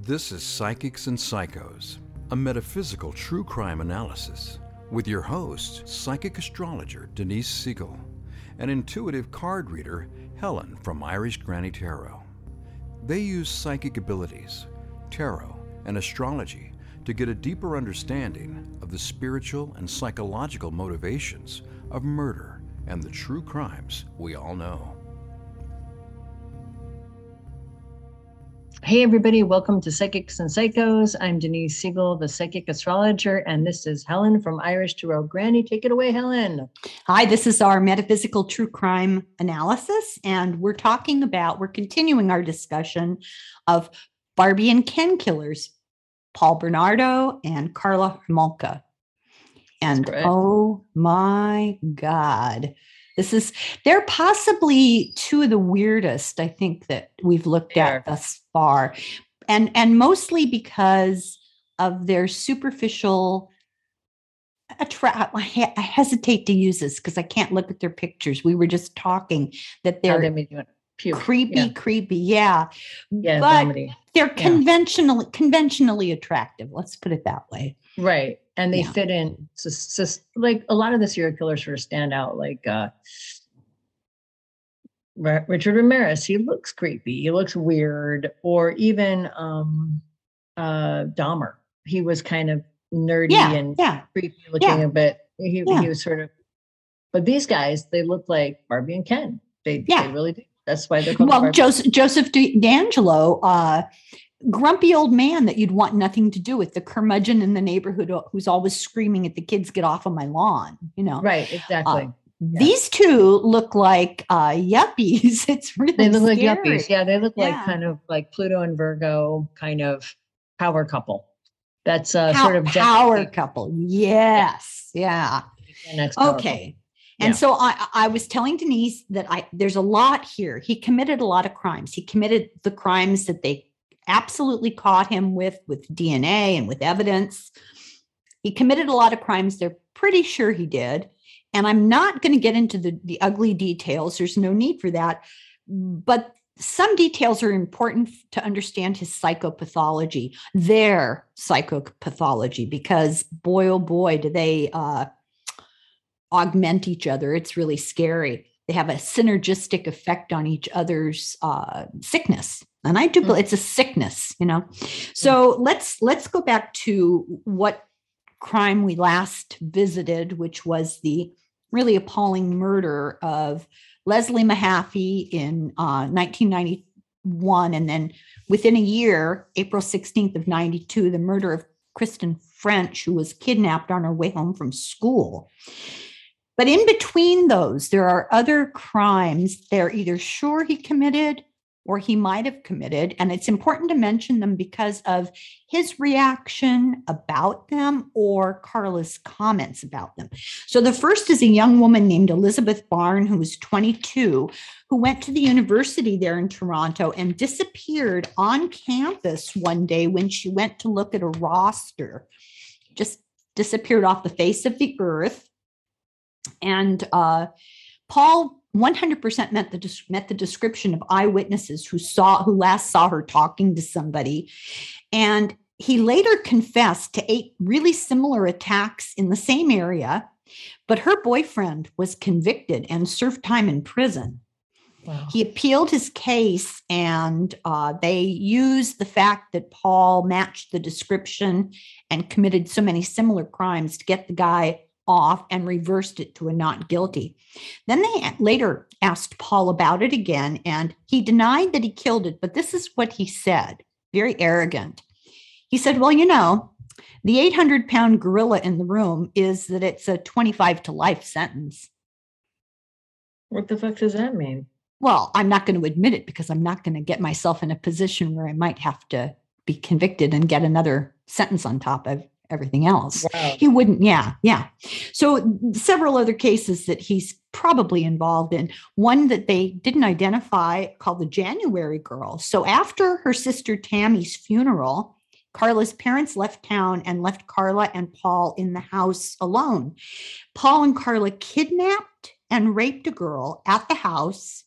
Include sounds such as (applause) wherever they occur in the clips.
This is Psychics and Psychos, a metaphysical true crime analysis, with your host, psychic astrologer Denise Siegel, and intuitive card reader Helen from Irish Granny Tarot. They use psychic abilities, tarot, and astrology to get a deeper understanding of the spiritual and psychological motivations of murder and the true crimes we all know. Hey, everybody, welcome to Psychics and Psychos. I'm Denise Siegel, the psychic astrologer, and this is Helen from Irish Tarot Granny. Take it away, Helen. Hi, this is our metaphysical true crime analysis, and we're talking about, we're continuing our discussion of Barbie and Ken killers, Paul Bernardo and Karla Homolka. And oh my God, this is, they're possibly two of the weirdest, I think, that we've looked at thus far. And, and mostly because of their superficial attract I, I hesitate to use this because I can't look at their pictures. We were just talking that they're creepy, yeah. creepy. Yeah. Yeah. But they're yeah. conventionally conventionally attractive. Let's put it that way. Right. And they yeah. fit in so, so, like a lot of the serial killers sort of stand out like uh Richard Ramirez, he looks creepy. He looks weird. Or even um uh Dahmer. He was kind of nerdy yeah, and yeah, creepy looking a bit. He, he was sort of but these guys, they look like Barbie and Ken. They, yeah. they really do. That's why they're called well. Joseph Joseph DeAngelo, uh, grumpy old man that you'd want nothing to do with, the curmudgeon in the neighborhood who's always screaming at the kids, "Get off of my lawn!" You know, right? Exactly. Uh, yeah. These two look like uh, yuppies. (laughs) It's really they look scary. like yuppies. Yeah, they look yeah. like kind of like Pluto and Virgo kind of power couple. That's a Pow- sort of power couple. Yes. Yeah. yeah. Okay. And so I, I was telling Denise that I there's a lot here. He committed a lot of crimes. He committed the crimes that they absolutely caught him with with DNA and with evidence. He committed a lot of crimes they're pretty sure he did. And I'm not going to get into the, the ugly details. There's no need for that. But some details are important to understand his psychopathology, their psychopathology, because boy, oh boy, do they uh, augment each other. It's really scary. They have a synergistic effect on each other's uh, sickness. And I do believe mm. it's a sickness, you know. So mm. let's let's go back to what crime we last visited, which was the really appalling murder of Leslie Mahaffey in uh, 1991, and then within a year, April 16th of 92, the murder of Kristen French, who was kidnapped on her way home from school. But in between those, there are other crimes they're either sure he committed or he might have committed. And it's important to mention them because of his reaction about them or Karla's comments about them. So the first is a young woman named Elizabeth Bain, who was 22, who went to the university there in Toronto and disappeared on campus one day when she went to look at a roster, just disappeared off the face of the earth. And uh, Paul 100% met the met the description of eyewitnesses who saw who last saw her talking to somebody, and he later confessed to eight really similar attacks in the same area, but her boyfriend was convicted and served time in prison. Wow. He appealed his case, and uh, they used the fact that Paul matched the description and committed so many similar crimes to get the guy off and reversed it to a not guilty. Then they later asked Paul about it again, and he denied that he killed it. But this is what he said very arrogant. He said, Well, you know, the 800 pound gorilla in the room is that it's a 25 to life sentence. What the fuck does that mean? Well, I'm not going to admit it because I'm not going to get myself in a position where I might have to be convicted and get another sentence on top of everything else. Wow. He wouldn't, yeah, yeah. So several other cases that he's probably involved in. One that they didn't identify called the January Girl. So after her sister Tammy's funeral, Karla's parents left town and left Karla and Paul in the house alone. Paul and Karla kidnapped and raped a girl at the house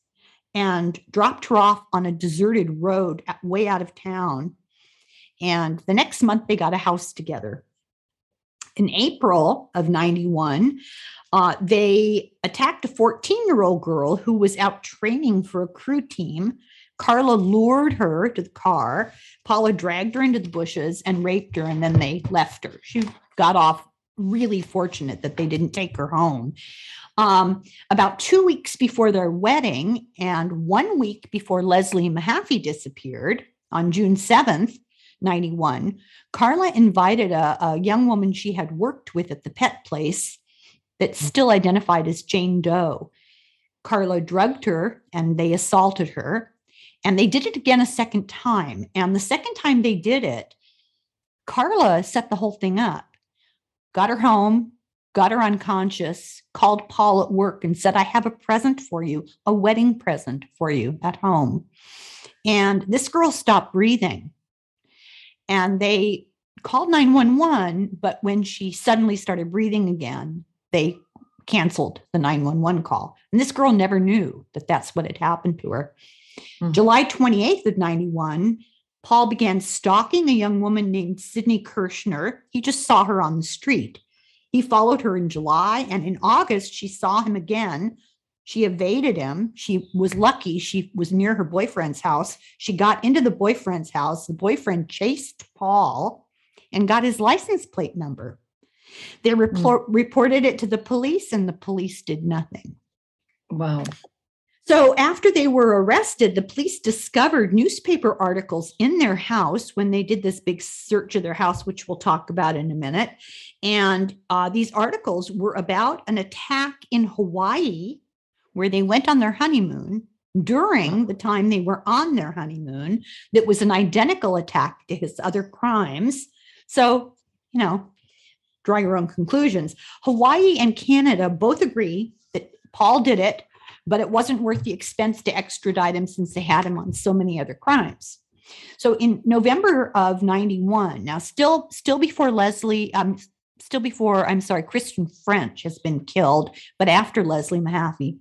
and dropped her off on a deserted road way out of town And the next month, they got a house together. In April of 91, uh, they attacked a 14 year old girl who was out training for a crew team. Karla lured her to the car. Paula dragged her into the bushes and raped her, and then they left her. She got off really fortunate that they didn't take her home. Um, about two weeks before their wedding and one week before Leslie Mahaffey disappeared on June 7th, 91, Karla invited a, a young woman she had worked with at the pet place that's mm. still identified as Jane Doe. Karla drugged her and they assaulted her. And they did it again a second time. And the second time they did it, Karla set the whole thing up, got her home, got her unconscious, called Paul at work and said, I have a present for you, a wedding present for you at home. And this girl stopped breathing. And they called 911, but when she suddenly started breathing again, they canceled the 911 call. And this girl never knew that that's what had happened to her. Mm-hmm. July 28th of 91, Paul began stalking a young woman named Sydney Kirschner. He just saw her on the street. He followed her in July, and in August, she saw him again. She evaded him. She was lucky she was near her boyfriend's house. She got into the boyfriend's house. The boyfriend chased Paul and got his license plate number. They report, mm. reported it to the police, and the police did nothing. Wow. So, after they were arrested, the police discovered newspaper articles in their house when they did this big search of their house, which we'll talk about in a minute. And uh, these articles were about an attack in Hawaii where they went on their honeymoon during the time they were on their honeymoon that was an identical attack to his other crimes. So, you know, draw your own conclusions. Hawaii and Canada both agree that Paul did it but it wasn't worth the expense to extradite him since they had him on so many other crimes. So in November of 91, now still still before Leslie, um, still before, I'm sorry, Kristen French has been killed, but after Leslie Mahaffey,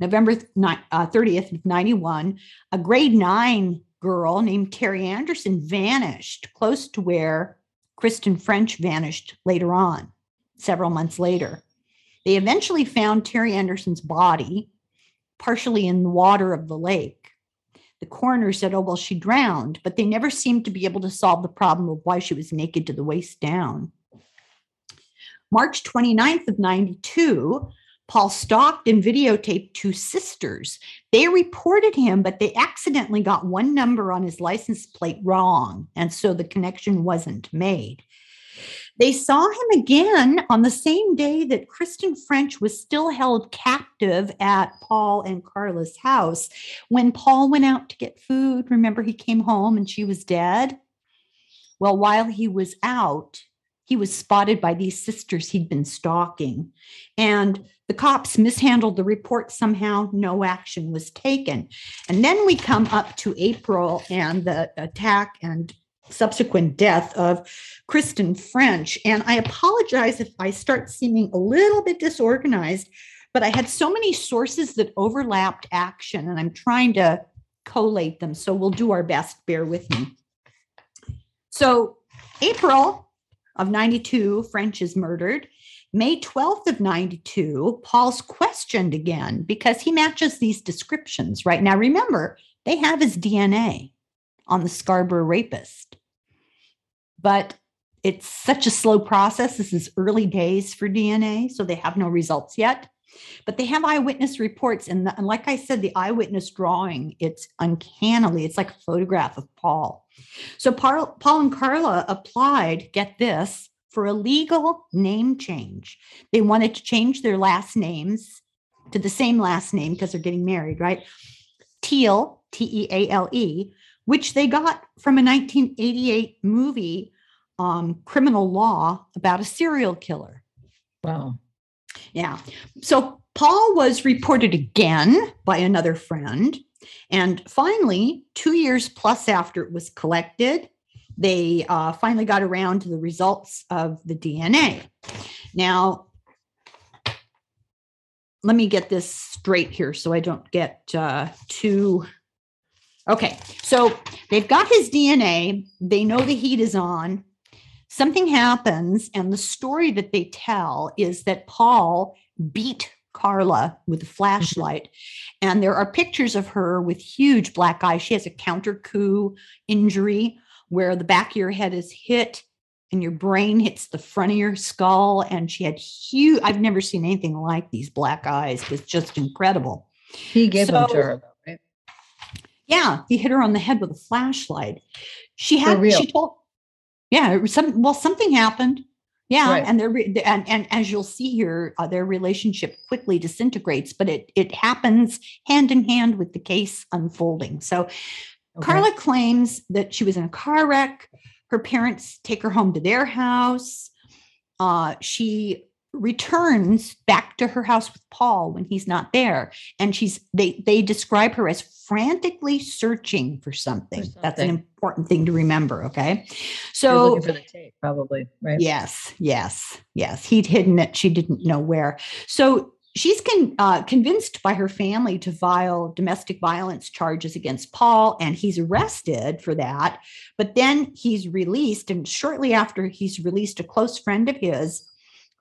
November 30th of uh, 91, a grade nine girl named Terri Anderson vanished close to where Kristen French vanished later on, several months later. They eventually found Terri Anderson's body partially in the water of the lake. The coroner said, oh, well, she drowned, but they never seemed to be able to solve the problem of why she was naked to the waist down. March 29th of 92, Paul stalked and videotaped two sisters. They reported him, but they accidentally got one number on his license plate wrong. And so the connection wasn't made. They saw him again on the same day that Kristen French was still held captive at Paul and Karla's house. When Paul went out to get food, remember he came home and she was dead? Well, while he was out, he was spotted by these sisters he'd been stalking. And the cops mishandled the report somehow. No action was taken. And then we come up to April and the attack and subsequent death of Kristen French. And I apologize if I start seeming a little bit disorganized, but I had so many sources that overlapped action, and I'm trying to collate them. So we'll do our best. Bear with me. So, April of 92, French is murdered. May 12th of 92, Paul's questioned again because he matches these descriptions, right? Now, remember, they have his DNA on the Scarborough rapist but it's such a slow process. This is early days for DNA, so they have no results yet. But they have eyewitness reports, and, the, and like I said, the eyewitness drawing it's uncannily. It's like a photograph of Paul. So Paul, Paul and Karla applied. Get this for a legal name change. They wanted to change their last names to the same last name because they're getting married, right? Teale, T E A L E, which they got from a 1988 movie, um, Criminal Law, about a serial killer. Wow. Yeah. So Paul was reported again by another friend. And finally, two years plus after it was collected, they uh, finally got around to the results of the DNA. Now, let me get this straight here so I don't get uh, too Okay, so they've got his DNA. They know the heat is on. Something happens, and the story that they tell is that Paul beat Karla with a flashlight. And there are pictures of her with huge black eyes. She has a counter coup injury where the back of your head is hit and your brain hits the front of your skull. And she had huge, I've never seen anything like these black eyes. It's just incredible. He gave so, them to her, right? Yeah, he hit her on the head with a flashlight. She had, she told, yeah, some, well, something happened. Yeah, right. and they're and and as you'll see here, uh, their relationship quickly disintegrates, but it it happens hand in hand with the case unfolding. So, okay. Karla claims that she was in a car wreck. Her parents take her home to their house. Uh, she returns back to her house with Paul when he's not there and she's they they describe her as frantically searching for something. for something. That's an important thing to remember, okay? So for the tape probably, right? Yes, yes, yes. He'd hidden it, she didn't know where. So she's con, uh, convinced by her family to file domestic violence charges against Paul, and he's arrested for that. But then he's released, and shortly after he's released, a close friend of his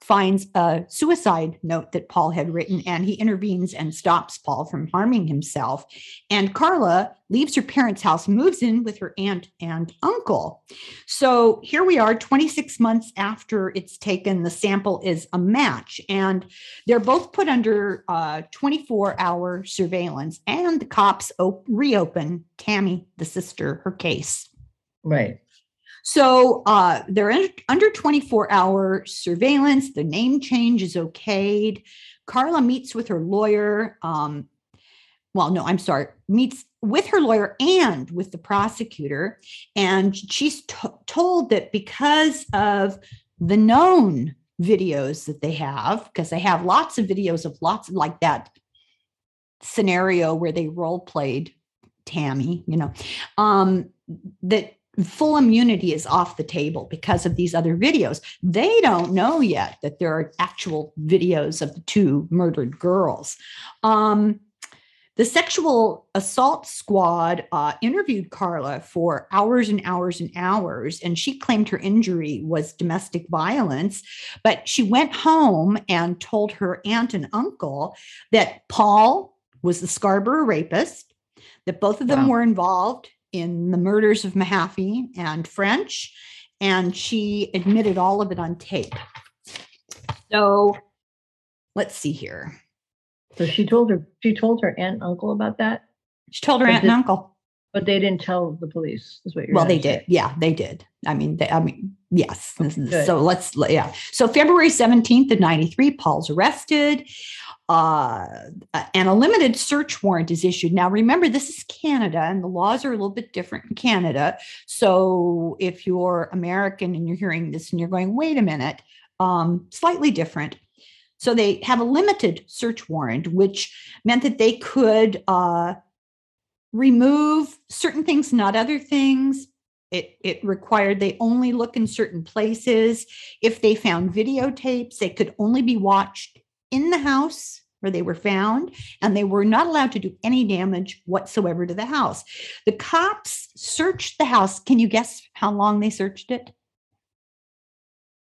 finds a suicide note that Paul had written and he intervenes and stops Paul from harming himself. And Karla leaves her parents' house, moves in with her aunt and uncle. So here we are, 26 months after it's taken, the sample is a match. And they're both put under 24 uh, hour surveillance, and the cops op- reopen Tammy, the sister, her case. Right. So uh, they're in, under 24 hour surveillance. The name change is okayed. Karla meets with her lawyer. Um, well, no, I'm sorry, meets with her lawyer and with the prosecutor. And she's t- told that because of the known videos that they have, because they have lots of videos of lots of like that scenario where they role played Tammy, you know, um, that full immunity is off the table because of these other videos. They don't know yet that there are actual videos of the two murdered girls. Um, the sexual assault squad uh, interviewed Karla for hours and hours and hours, and she claimed her injury was domestic violence. But she went home and told her aunt and uncle that Paul was the Scarborough rapist, that both of them wow. were involved in the murders of Mahaffey and French, and she admitted all of it on tape. So let's see here. So she told her she told her aunt and uncle about that. She told her aunt and uncle, but they didn't tell the police. Is what you're saying. well, they did. Yeah, they did. I mean, they, I mean, yes. Okay, so let's yeah. So February seventeenth of ninety three, Paul's arrested uh, and a limited search warrant is issued. Now, remember, this is Canada, and the laws are a little bit different in Canada. So, if you're American and you're hearing this and you're going, wait a minute, um, slightly different. So, they have a limited search warrant, which meant that they could uh, remove certain things, not other things. It, it required they only look in certain places. If they found videotapes, they could only be watched in the house where they were found, and they were not allowed to do any damage whatsoever to the house. The cops searched the house. Can you guess how long they searched it?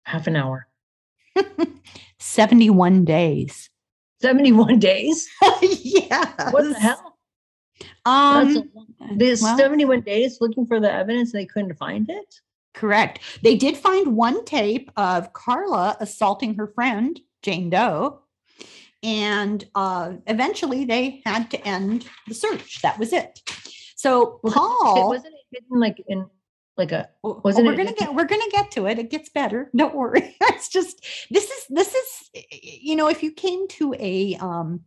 Half an hour. (laughs) 71 days. 71 (laughs) days? (laughs) yeah. What the hell? Um, this well, 71 days looking for the evidence and they couldn't find it? Correct. They did find one tape of Karla assaulting her friend, Jane Doe and uh, eventually they had to end the search. That was it. So Paul wasn't it hidden like in like a wasn't well, we're gonna get we're gonna get to it. It gets better. (laughs) Don't worry. it's just this is this is you know if you came to a um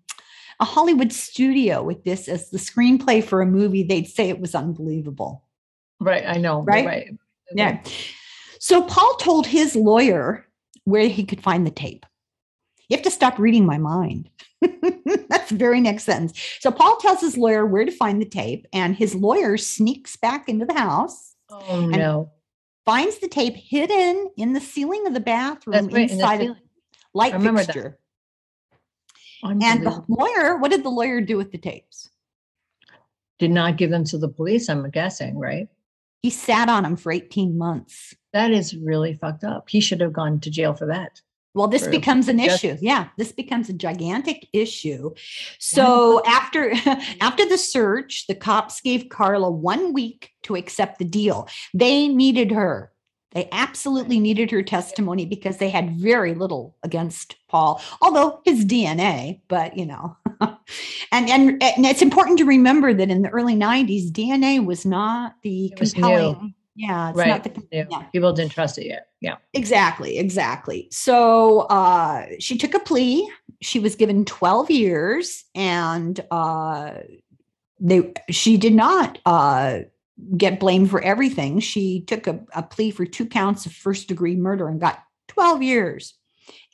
a Hollywood studio with this as the screenplay for a movie, they'd say it was unbelievable. Right. I know. Right. Right. Yeah. So Paul told his lawyer where he could find the tape. You have to stop reading my mind. (laughs) That's the very next sentence. So Paul tells his lawyer where to find the tape, and his lawyer sneaks back into the house. Oh no. Finds the tape hidden in the ceiling of the bathroom right, inside in a light fixture. And the lawyer, what did the lawyer do with the tapes? did not give them to the police, I'm guessing, right? He sat on them for 18 months. That is really fucked up. He should have gone to jail for that. Well, this for becomes an issue. Yeah, this becomes a gigantic issue. So after (laughs) after the search, the cops gave Karla one week to accept the deal. They needed her. They absolutely needed her testimony because they had very little against Paul, although his DNA, but you know. (laughs) and, and and it's important to remember that in the early 90s, DNA was not the was compelling. New. Yeah, it's right. not the yeah. people didn't trust it yet. Yeah. Exactly, exactly. So uh she took a plea. She was given 12 years and uh they she did not uh get blamed for everything. She took a, a plea for two counts of first degree murder and got 12 years.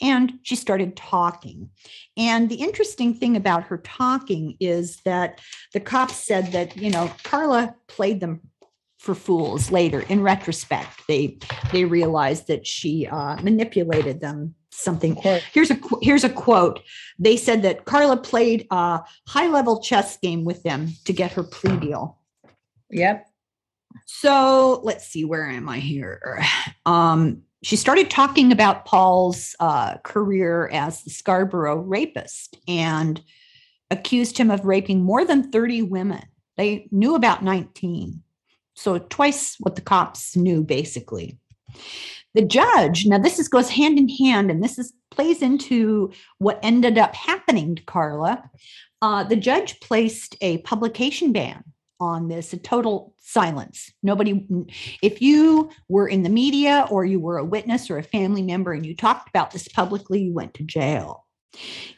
And she started talking. And the interesting thing about her talking is that the cops said that, you know, Karla played them for fools later. In retrospect, they they realized that she uh, manipulated them something here's a here's a quote they said that karla played a high level chess game with them to get her plea deal yep so let's see, where am I here? Um, she started talking about Paul's uh, career as the Scarborough rapist and accused him of raping more than 30 women. They knew about 19. So twice what the cops knew, basically. The judge, now this is goes hand in hand, and this is plays into what ended up happening to Karla. Uh, the judge placed a publication ban on this a total silence nobody if you were in the media or you were a witness or a family member and you talked about this publicly you went to jail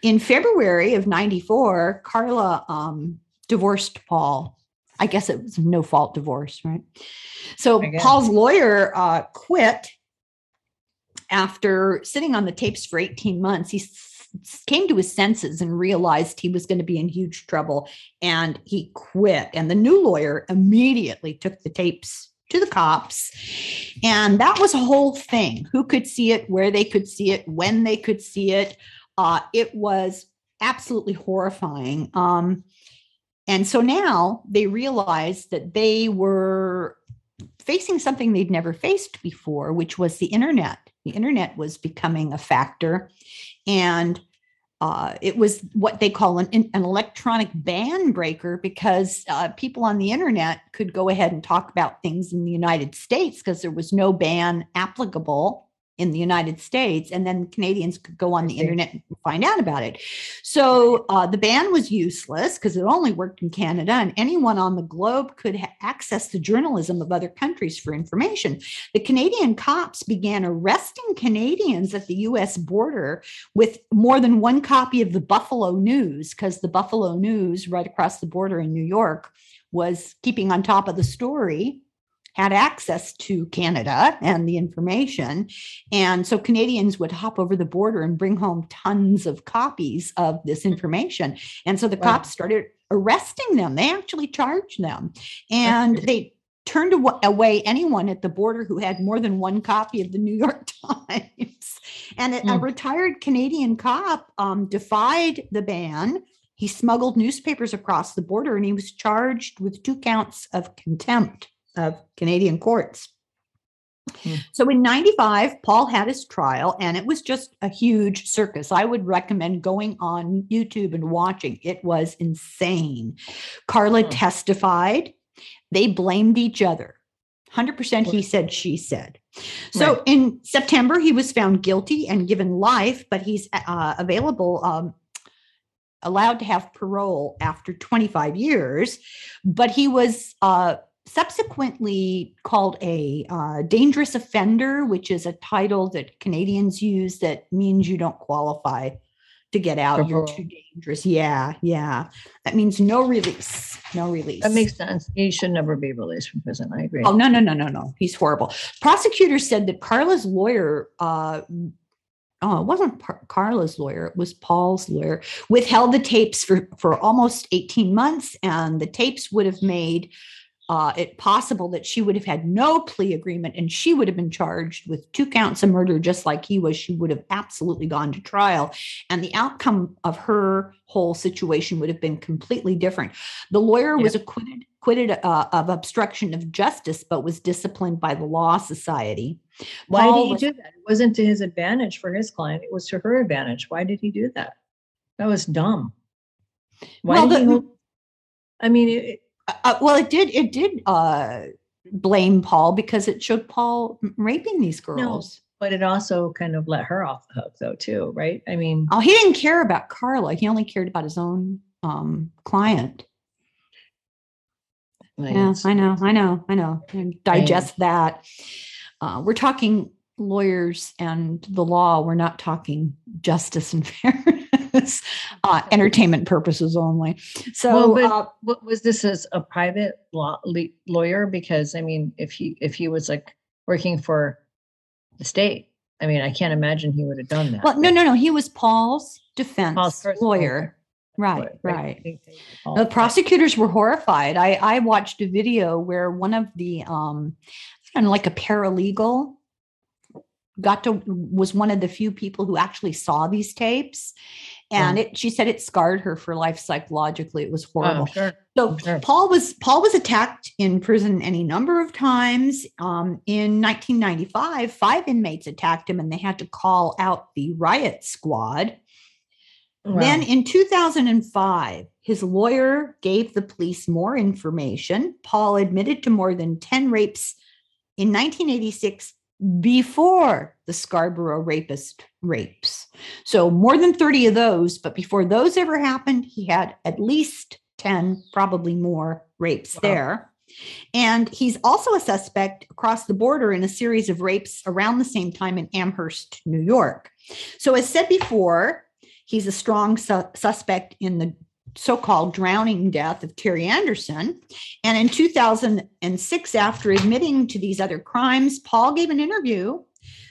in february of 94 karla um, divorced paul i guess it was no fault divorce right so paul's lawyer uh, quit after sitting on the tapes for 18 months he came to his senses and realized he was going to be in huge trouble and he quit. And the new lawyer immediately took the tapes to the cops. And that was a whole thing who could see it, where they could see it, when they could see it. Uh, it was absolutely horrifying. Um, and so now they realized that they were facing something they'd never faced before, which was the internet. The internet was becoming a factor. And uh, it was what they call an, an electronic ban breaker because uh, people on the internet could go ahead and talk about things in the United States because there was no ban applicable in the United States, and then Canadians could go on the internet and find out about it. So uh, the ban was useless because it only worked in Canada, and anyone on the globe could ha- access the journalism of other countries for information. The Canadian cops began arresting Canadians at the US border with more than one copy of the Buffalo News, because the Buffalo News, right across the border in New York, was keeping on top of the story had access to Canada and the information. And so Canadians would hop over the border and bring home tons of copies of this mm. information. And so the wow. cops started arresting them. They actually charged them. And they turned away anyone at the border who had more than one copy of the New York (laughs) Times. And a, mm. a retired Canadian cop um, defied the ban. He smuggled newspapers across the border and he was charged with two counts of contempt of Canadian courts. Hmm. So in 95, Paul had his trial and it was just a huge circus. I would recommend going on YouTube and watching. It was insane. Karla hmm. testified. They blamed each other. 100% he said, she said. So right. in September, he was found guilty and given life, but he's uh, available, um, allowed to have parole after 25 years. But he was uh, subsequently called a uh, dangerous offender, which is a title that Canadians use that means you don't qualify to get out. You're too dangerous. Yeah, yeah. That means no release. No release. That makes sense. He should never be released from prison. I agree. Oh no, no, no, no, no. He's horrible. Prosecutors said that Karla's lawyer. Uh, oh, it wasn't Par- Karla's lawyer, it was Paul's lawyer, withheld the tapes for, for almost 18 months, and the tapes would have made uh, it possible that she would have had no plea agreement and she would have been charged with two counts of murder just like he was she would have absolutely gone to trial and the outcome of her whole situation would have been completely different the lawyer was acquitted acquitted uh, of obstruction of justice, but was disciplined by the Law Society. Why Paul did he was, do that? It wasn't to his advantage for his client; it was to her advantage. Why did he do that? That was dumb. Why well, did the, he? I mean, it, uh, well, it did. It did uh, blame Paul because it showed Paul raping these girls. No, but it also kind of let her off the hook, though, too, right? I mean, oh, he didn't care about Karla. He only cared about his own um, client. Yeah, I know, I know, I know. Digest that. Uh, we're talking lawyers and the law. We're not talking justice and (laughs) fairness, uh, entertainment purposes only. So, well, uh, was this as a private law lawyer? Because I mean, if he if he was like working for the state, I mean, I can't imagine he would have done that. Well, no, no, no. He was Paul's defense Paul's lawyer. Right, right. The prosecutors were horrified. I, I watched a video where one of the um kind of like a paralegal got to was one of the few people who actually saw these tapes and yeah. it she said it scarred her for life psychologically it was oh, horrible oh, sure. so sure. paul was paul was attacked in prison any number of times um, in 1995 five inmates attacked him and they had to call out the riot squad wow. then in 2005 his lawyer gave the police more information paul admitted to more than 10 rapes in 1986 before the Scarborough rapist rapes. So more than 30 of those, but before those ever happened, he had at least 10, probably more rapes wow. there. And he's also a suspect across the border in a series of rapes around the same time in Amherst, New York. So, as said before, he's a strong su- suspect in the so called drowning death of Terri Anderson. And in 2006, after admitting to these other crimes, Paul gave an interview,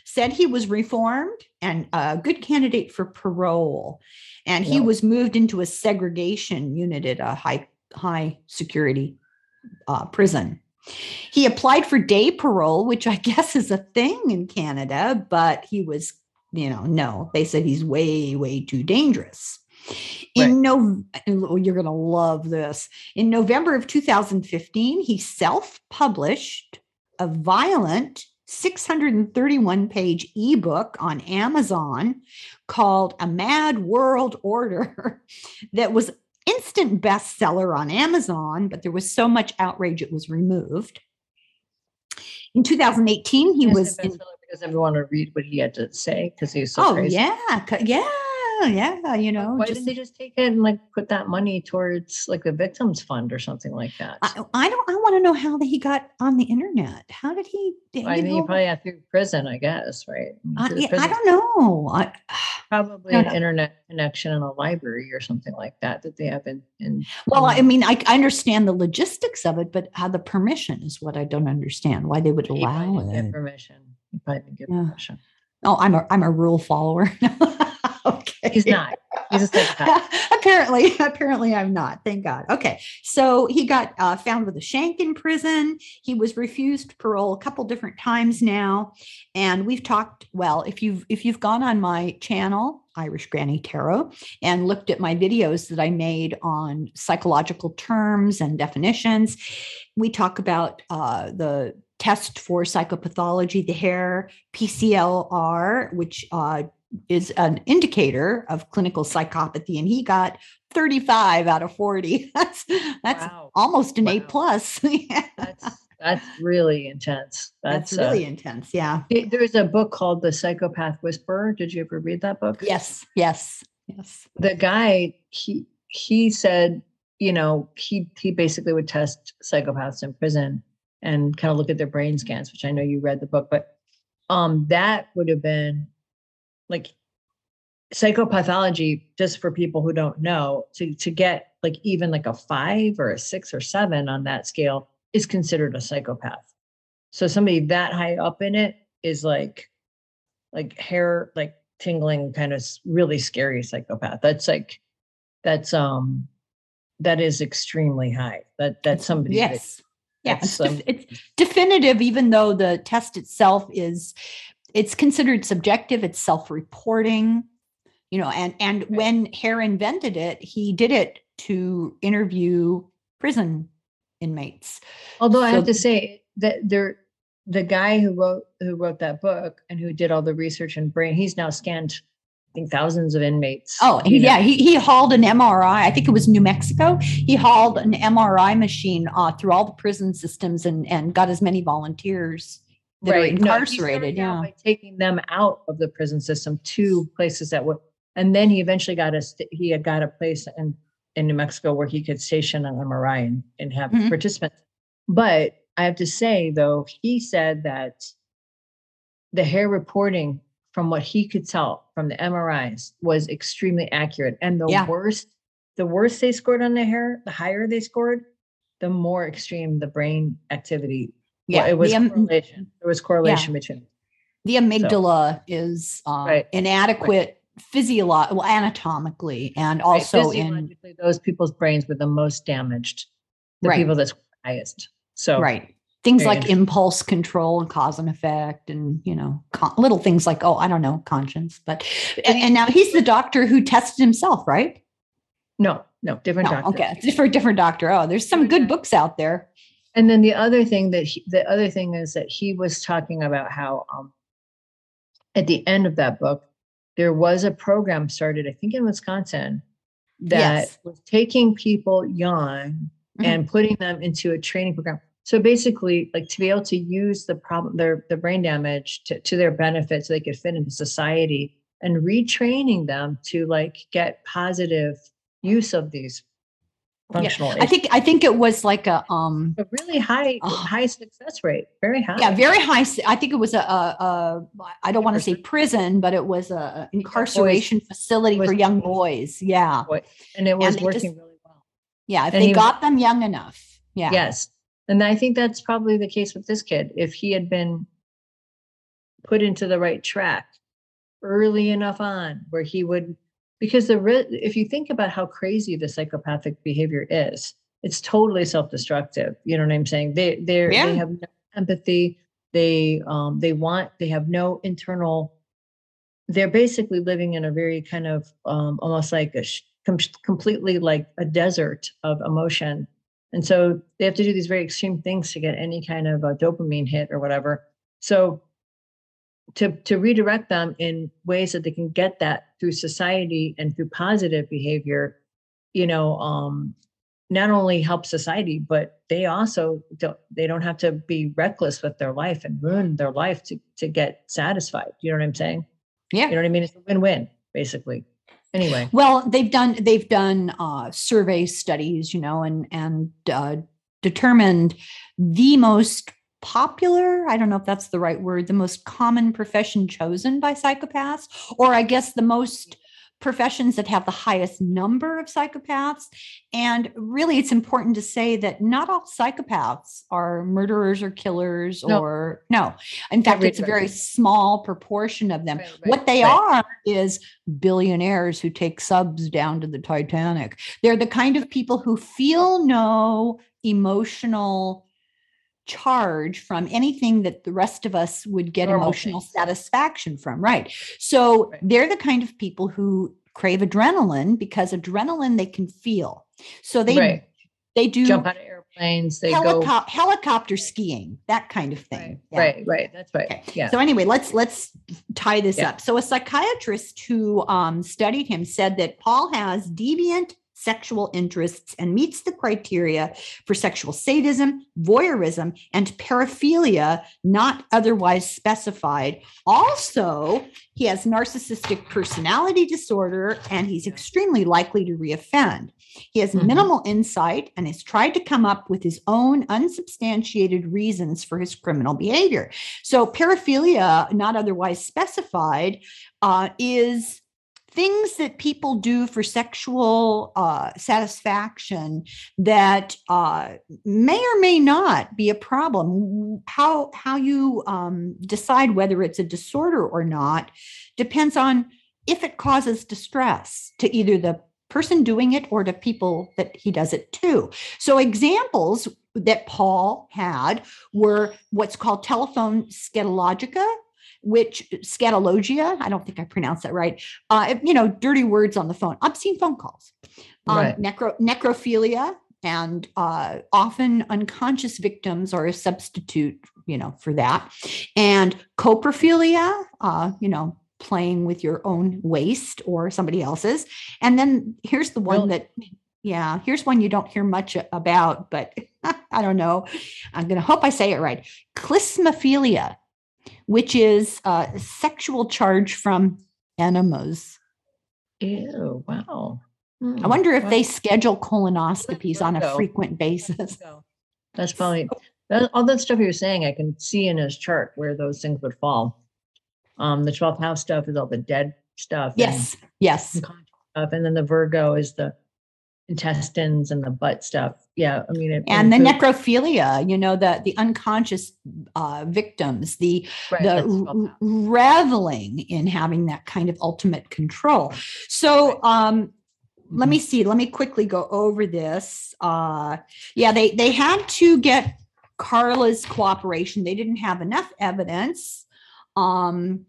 said he was reformed and a good candidate for parole. And he yeah. was moved into a segregation unit at a high, high security uh, prison. He applied for day parole, which I (laughs) guess is a thing in Canada, but he was, you know, no, they said he's way, way too dangerous. In no, oh, you're going to love this. In November of 2015, he self-published a violent 631 page ebook on Amazon called A Mad World Order (laughs) that was instant bestseller on Amazon, but there was so much outrage it was removed. In 2018, he was in, because everyone would read what he had to say because he was so oh crazy. yeah, yeah yeah, you know. Why just, didn't they just take it and like put that money towards like the victims fund or something like that? I, I don't. I want to know how he got on the internet. How did he? Well, I think he probably had through prison, I guess, right? I, uh, yeah, I don't know. I, (sighs) probably an internet connection in a library or something like that that they have in. in well, I mean, I, I understand the logistics of it, but how the permission is what I don't understand. Why they would allow it? permission. You probably didn't give yeah. permission. Oh, I'm a I'm a rule follower. (laughs) (laughs) okay. He's not. He's a psychopath. (laughs) apparently, (laughs) apparently I'm not. Thank God. Okay. So he got uh, found with a shank in prison. He was refused parole a couple different times now. And we've talked, well, if you've if you've gone on my channel, Irish Granny Tarot, and looked at my videos that I made on psychological terms and definitions, we talk about uh, the test for psychopathology, the Hare PCLR, which uh, is an indicator of clinical psychopathy, and he got 35 out of 40. (laughs) That's that's wow. almost an wow. A plus. (laughs) that's that's really intense. That's, that's really uh, intense. Yeah. There's a book called The Psychopath Whisperer. Did you ever read that book? Yes. Yes. Yes. The guy he he said, you know, he he basically would test psychopaths in prison and kind of look at their brain scans, which I know you read the book, but um that would have been like psychopathology just for people who don't know to to get like even like a 5 or a 6 or 7 on that scale is considered a psychopath. So somebody that high up in it is like like hair like tingling kind of really scary psychopath. That's like that's um that is extremely high. That that's somebody yes. That, yeah it's, um, it's definitive even though the test itself is it's considered subjective it's self-reporting you know and and when hare invented it he did it to interview prison inmates. Although so, I have to say that there, the guy who wrote who wrote that book and who did all the research and brain, he's now scanned I think thousands of inmates. Oh, yeah. He, he hauled an MRI. I think it was New Mexico. He hauled an MRI machine uh, through all the prison systems and, and got as many volunteers that right. are incarcerated. No, yeah. By taking them out of the prison system to places that would, and then he eventually got a, he had got a place in, in New Mexico where he could station an MRI and, and have mm-hmm. participants. But I have to say, though, he said that the Hare reporting from what he could tell from the MRIs was extremely accurate. And the yeah. worst, the worse they scored on the Hare, the higher they scored, the more extreme the brain activity. Yeah, well, it was the, correlation. There was correlation yeah. between. The amygdala so, is uh, right. inadequate right. physiologically, well, anatomically, and also right. in those people's brains were the most damaged. The people that's highest. So right things like impulse control and cause and effect and you know con- little things like oh i don't know conscience but and, and, now he's the doctor who tested himself right no no different no, doctor okay (laughs) for a different doctor oh there's some good books out there and then the other thing that he, the other thing is that he was talking about how um, at the end of that book there was a program started i think in wisconsin that yes. was taking people young mm-hmm. and putting them into a training program so basically, like to be able to use the problem, their the brain damage to, to their benefit so they could fit into society and retraining them to like get positive use of these functional yeah. i. think i think it was like a um a really high uh, high success rate very high. Yeah very high i think it was a, a, a i don't want to say prison. but it was a incarceration facility for young boys yeah. and it was and working just, really well. Yeah if and they got was, them young enough yeah. Yes and I think that's probably the case with this kid. If he had been put into the right track early enough on, where he would, because the if you think about how crazy the psychopathic behavior is, it's totally self-destructive. You know what I'm saying? They they yeah. they have no empathy. They um they want they have no internal. They're basically living in a very kind of um, almost like a com- completely like a desert of emotion and so they have to do these very extreme things to get any kind of a dopamine hit or whatever. So to to redirect them in ways that they can get that through society and through positive behavior, you know, um, not only help society, but they also don't they don't have to be reckless with their life and ruin their life to to get satisfied. You know what I'm saying? Yeah. You know what I mean? It's a win-win, basically anyway well they've done they've done uh, survey studies you know and and uh, determined the most popular i don't know if that's the right word the most common profession chosen by psychopaths or i guess the most professions that have the highest number of psychopaths. And really, it's important to say that not all psychopaths are murderers or killers no. or no. In fact, it's a very small proportion of them. Right, right, what they right. are is billionaires who take subs down to the Titanic. They're the kind of people who feel no emotional charge from anything that the rest of us would get Normal emotional things. satisfaction from. Right. So right. they're the kind of people who crave adrenaline because adrenaline they can feel. So they right. they do jump out of airplanes, they helico- go helicopter skiing, that kind of thing. Right, yeah. right, right. That's right. Okay. Yeah. So anyway, let's let's tie this yeah. up. So a psychiatrist who um, studied him said that Paul has deviant sexual interests and meets the criteria for sexual sadism, voyeurism, and paraphilia not otherwise specified. Also, he has narcissistic personality disorder and he's extremely likely to reoffend. He has mm-hmm. minimal insight and has tried to come up with his own unsubstantiated reasons for his criminal behavior. So, paraphilia, not otherwise specified, uh, is things that people do for sexual uh, satisfaction that uh, may or may not be a problem. How how you um, decide whether it's a disorder or not depends on if it causes distress to either the person doing it or to people that he does it to. So examples that Paul had were what's called telephone scatologica, which scatologia, I don't think I pronounced that right. Uh, you know, dirty words on the phone, obscene phone calls. Um, right. necro, necrophilia, and uh, often unconscious victims are a substitute, you know, for that. And coprophilia, uh, you know, playing with your own waste or somebody else's. And then here's the one that, yeah, here's one you don't hear much about, but (laughs) I don't know. I'm going to hope I say it right. Klismaphilia, which is a sexual charge from enemas. Ew, wow. Hmm. I wonder if they schedule colonoscopies on a frequent basis. That's probably that, all that stuff you're saying. I can see in his chart where those things would fall. Um, the 12th house stuff is all the dead stuff. Yes. And, yes. Stuff, and then the Virgo is the intestines and the butt stuff. Yeah, I mean, it, and the necrophilia, you know, the the unconscious uh, victims, the right, the reveling in having that kind of ultimate control. So, um, let mm-hmm. me see. Let me quickly go over this. Uh, yeah, they they had to get Karla's cooperation. They didn't have enough evidence. Um,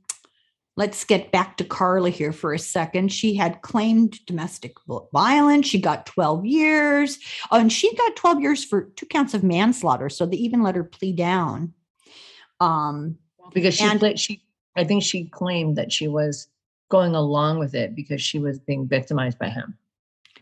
let's get back to Karla here for a second. She had claimed domestic violence. She got 12 years. Oh, and she got 12 years for two counts of manslaughter. So they even let her plea down. Um, because she, and, she, I think she claimed that she was going along with it because she was being victimized by him.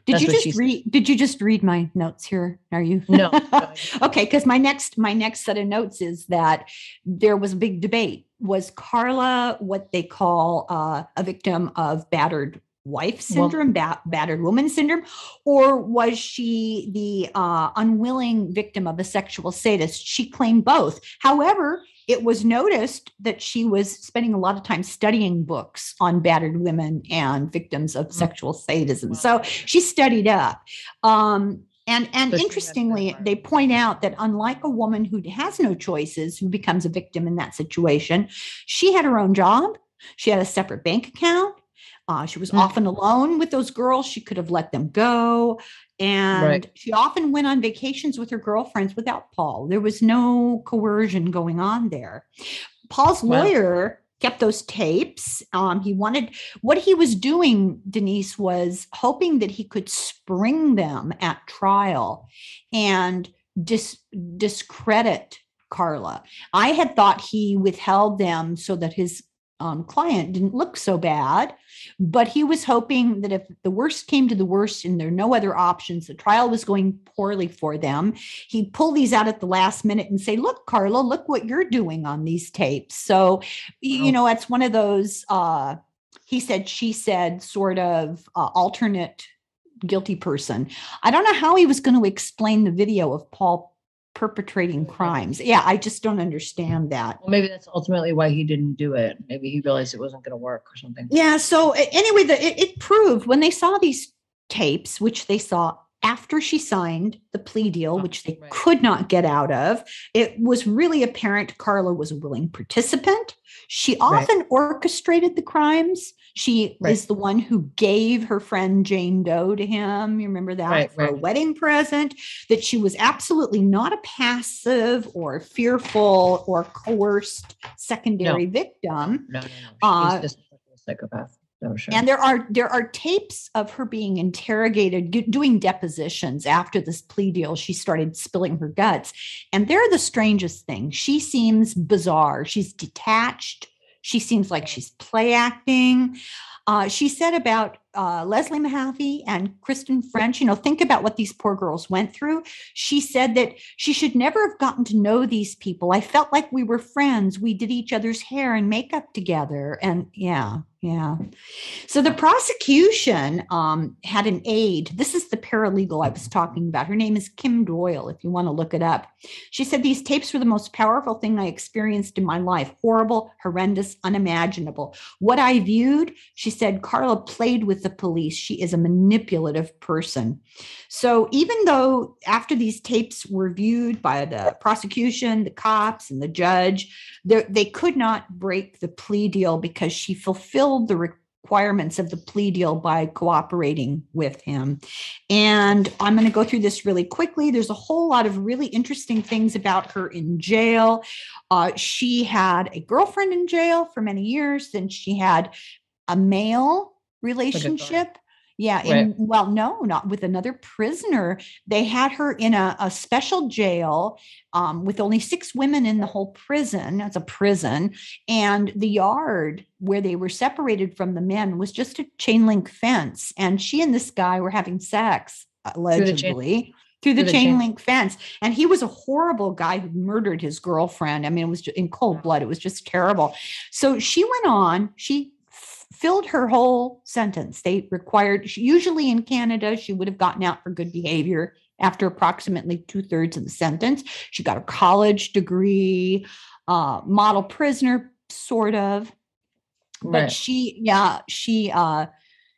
Did That's you just read? Did you just read my notes here? Are you? No. (laughs) okay, because my next my next set of notes is that there was a big debate. Was Karla what they call uh, a victim of battered wife syndrome, well, ba- battered woman syndrome, or was she the uh, unwilling victim of a sexual sadist? She claimed both. However, it was noticed that she was spending a lot of time studying books on battered women and victims of mm-hmm. sexual sadism. So she studied up. Um, and and interestingly, they point out that unlike a woman who has no choices, who becomes a victim in that situation, she had her own job. She had a separate bank account. Uh, she was mm-hmm. often alone with those girls. She could have let them go. And right. she often went on vacations with her girlfriends without Paul. There was no coercion going on there. Paul's wow. lawyer kept those tapes. Um, he wanted what he was doing, Denise, was hoping that he could spring them at trial and dis- discredit Karla. I had thought he withheld them so that his um, client didn't look so bad, but he was hoping that if the worst came to the worst and there are no other options, the trial was going poorly for them, he'd pull these out at the last minute and say, Look, Karla, look what you're doing on these tapes. So, you know, it's one of those, uh, he said, she said, sort of uh, alternate guilty person. I don't know how he was going to explain the video of Paul perpetrating crimes. Yeah, I just don't understand that. Well, maybe that's ultimately why he didn't do it. Maybe he realized it wasn't going to work or something. Yeah. So anyway, the, it, it proved when they saw these tapes, which they saw after she signed the plea deal, oh, which they right. could not get out of, it was really apparent Karla was a willing participant. She often right. orchestrated the crimes. She right. is the one who gave her friend Jane Doe to him. You remember that for a wedding present, that she was absolutely not a passive or fearful or coerced secondary no. victim. No, no, no. She's uh, just a psychopath. sure. And there are there are tapes of her being interrogated, doing depositions after this plea deal. She started spilling her guts, and they're the strangest thing. She seems bizarre. She's detached. She seems like she's play acting. Uh, she said about uh, Leslie Mahaffey and Kristen French, you know, think about what these poor girls went through. She said that she should never have gotten to know these people. I felt like we were friends. We did each other's hair and makeup together. And yeah, yeah. So the prosecution um, had an aide. This is the paralegal I was talking about. Her name is Kim Doyle, if you want to look it up. She said these tapes were the most powerful thing I experienced in my life horrible, horrendous, unimaginable. What I viewed, she said, Karla played with the police. She is a manipulative person. So even though after these tapes were viewed by the prosecution, the cops, and the judge, they could not break the plea deal because she fulfilled the requirements of the plea deal by cooperating with him. And I'm going to go through this really quickly. There's a whole lot of really interesting things about her in jail. Uh, she had a girlfriend in jail for many years. Then she had a male relationship. Yeah. In, well, no, not with another prisoner. They had her in a, a special jail um, with only six women in the whole prison. It's a prison. And the yard where they were separated from the men was just a chain link fence. And she and this guy were having sex, allegedly. Through the, through the chain, chain link fence. And he was a horrible guy who murdered his girlfriend. I mean, it was in cold blood. It was just terrible. So she went on, she filled her whole sentence. They required, usually in Canada, she would have gotten out for good behavior after approximately two thirds of the sentence. She got a college degree, uh, model prisoner, sort of. But right. she, yeah, she, uh,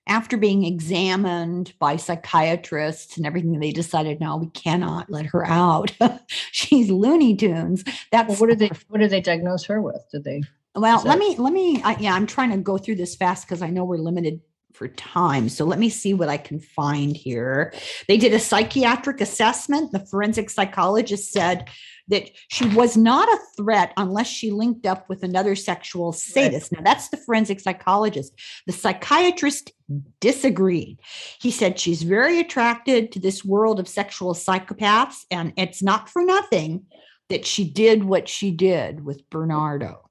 after being examined by psychiatrists and everything, they decided no, we cannot let her out. (laughs) She's Looney Tunes. That's well, what did they what did they diagnose her with? Did they well, let me let me. I, yeah, I'm trying to go through this fast because I know we're limited for time. So let me see what I can find here. They did a psychiatric assessment. The forensic psychologist said that she was not a threat unless she linked up with another sexual sadist. Right. Now, that's the forensic psychologist. The psychiatrist disagreed. He said she's very attracted to this world of sexual psychopaths, and it's not for nothing that she did what she did with Bernardo.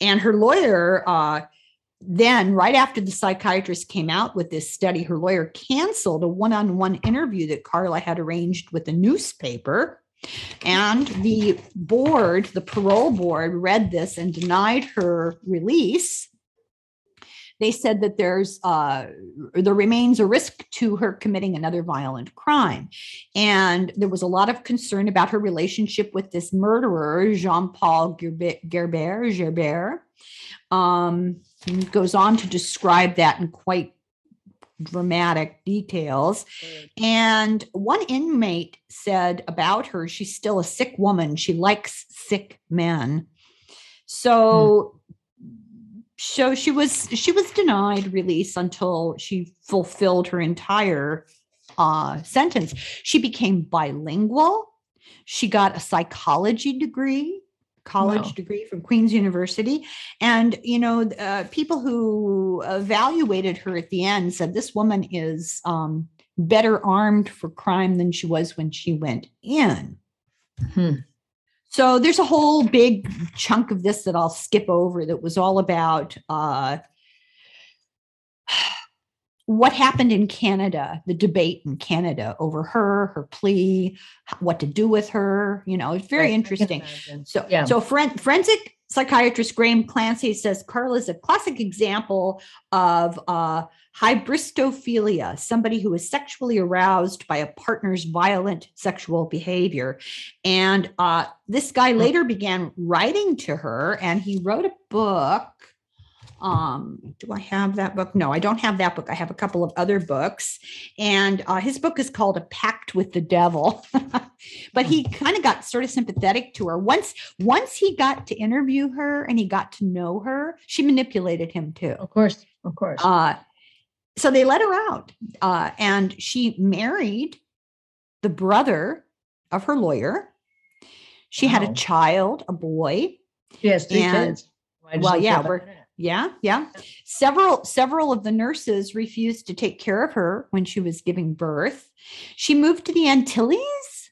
And her lawyer, uh, then, right after the psychiatrist came out with this study, her lawyer canceled a one on one interview that Karla had arranged with a newspaper. And the board, the parole board, read this and denied her release. They said that there's uh, there remains a risk to her committing another violent crime, and there was a lot of concern about her relationship with this murderer, Jean Paul Gerbet. Gerbet. Um, goes on to describe that in quite dramatic details. And one inmate said about her, she's still a sick woman. She likes sick men. So so she was she was denied release until she fulfilled her entire uh, sentence. She became bilingual. She got a psychology degree, college wow. degree from Queen's University, and you know uh, people who evaluated her at the end said this woman is um, better armed for crime than she was when she went in. Hmm. So there's a whole big chunk of this that I'll skip over that was all about uh, what happened in Canada, the debate in Canada over her, her plea, what to do with her. You know, it's very interesting. So, yeah. so forensic psychiatrist Graham Glancy says Carl is a classic example of uh, hybristophilia, somebody who is sexually aroused by a partner's violent sexual behavior. And uh, this guy hmm. later began writing to her, and he wrote a book um do i have that book? No i don't have that book. I have a couple of other books. And uh, his book is called a pact with the devil. (laughs) But he hmm. kind of got sort of sympathetic to her. Once once he got to interview her and he got to know her she manipulated him too. Of course of course. Uh so they let her out. Uh and she married the brother of her lawyer. She wow. had a child a boy. Yes three and, kids. Well yeah we're yeah, yeah. Several several of the nurses refused to take care of her when she was giving birth. She moved to the Antilles.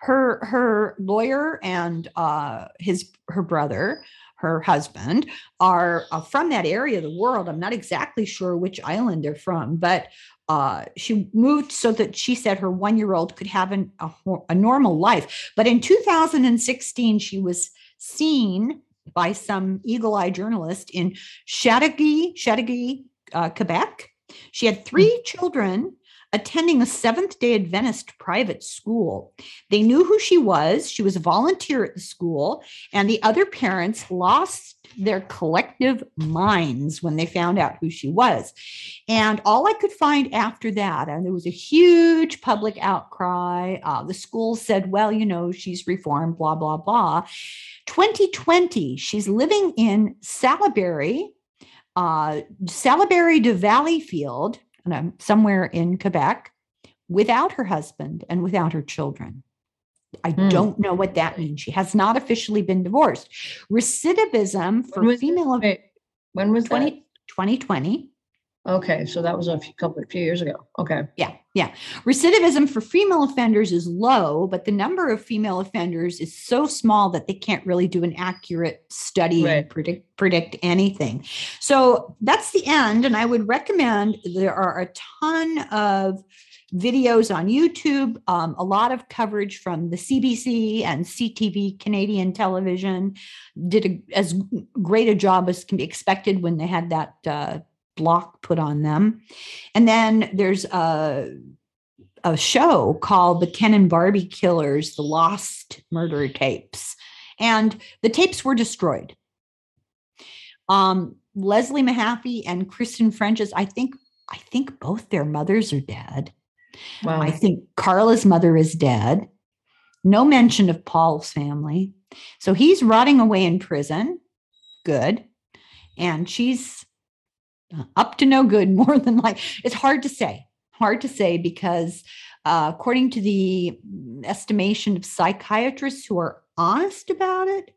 Her her lawyer and uh, his her brother, her husband, are uh, from that area of the world. I'm not exactly sure which island they're from, but uh, she moved so that she said her one year old could have an, a, a normal life. But in 2016, she was seen by some eagle eye journalist in Chateauguay, Chateauguay, uh, Quebec. She had three hmm. children attending a Seventh day Adventist private school. They knew who she was. She was a volunteer at the school, and the other parents lost their collective minds when they found out who she was. And all I could find after that, and there was a huge public outcry. Uh, the school said, well, you know, she's reformed, blah, blah, blah. 2020, she's living in Salaberry, uh, Salaberry de Valleyfield, somewhere in Quebec, without her husband and without her children. I mm. don't know what that means. She has not officially been divorced. Recidivism for female wait, when was 20, that? 2020. Okay, so that was a few, couple, a few years ago. Okay. Yeah, yeah. Recidivism for female offenders is low, but the number of female offenders is so small that they can't really do an accurate study right. and predict predict anything. So that's the end, and I would recommend there are a ton of videos on YouTube, um, a lot of coverage from the CBC and CTV Canadian television did a, as great a job as can be expected when they had that uh, block put on them. And then there's a a show called The Ken and Barbie Killers, The Lost Murder Tapes. And the tapes were destroyed. Um, Leslie Mahaffey and Kristen French's, I think, I think both their mothers are dead. Wow. I think Karla's mother is dead. No mention of Paul's family. So he's rotting away in prison. Good. And she's up to no good (laughs) more than like it's hard to say. Hard to say because uh, according to the estimation of psychiatrists who are honest about it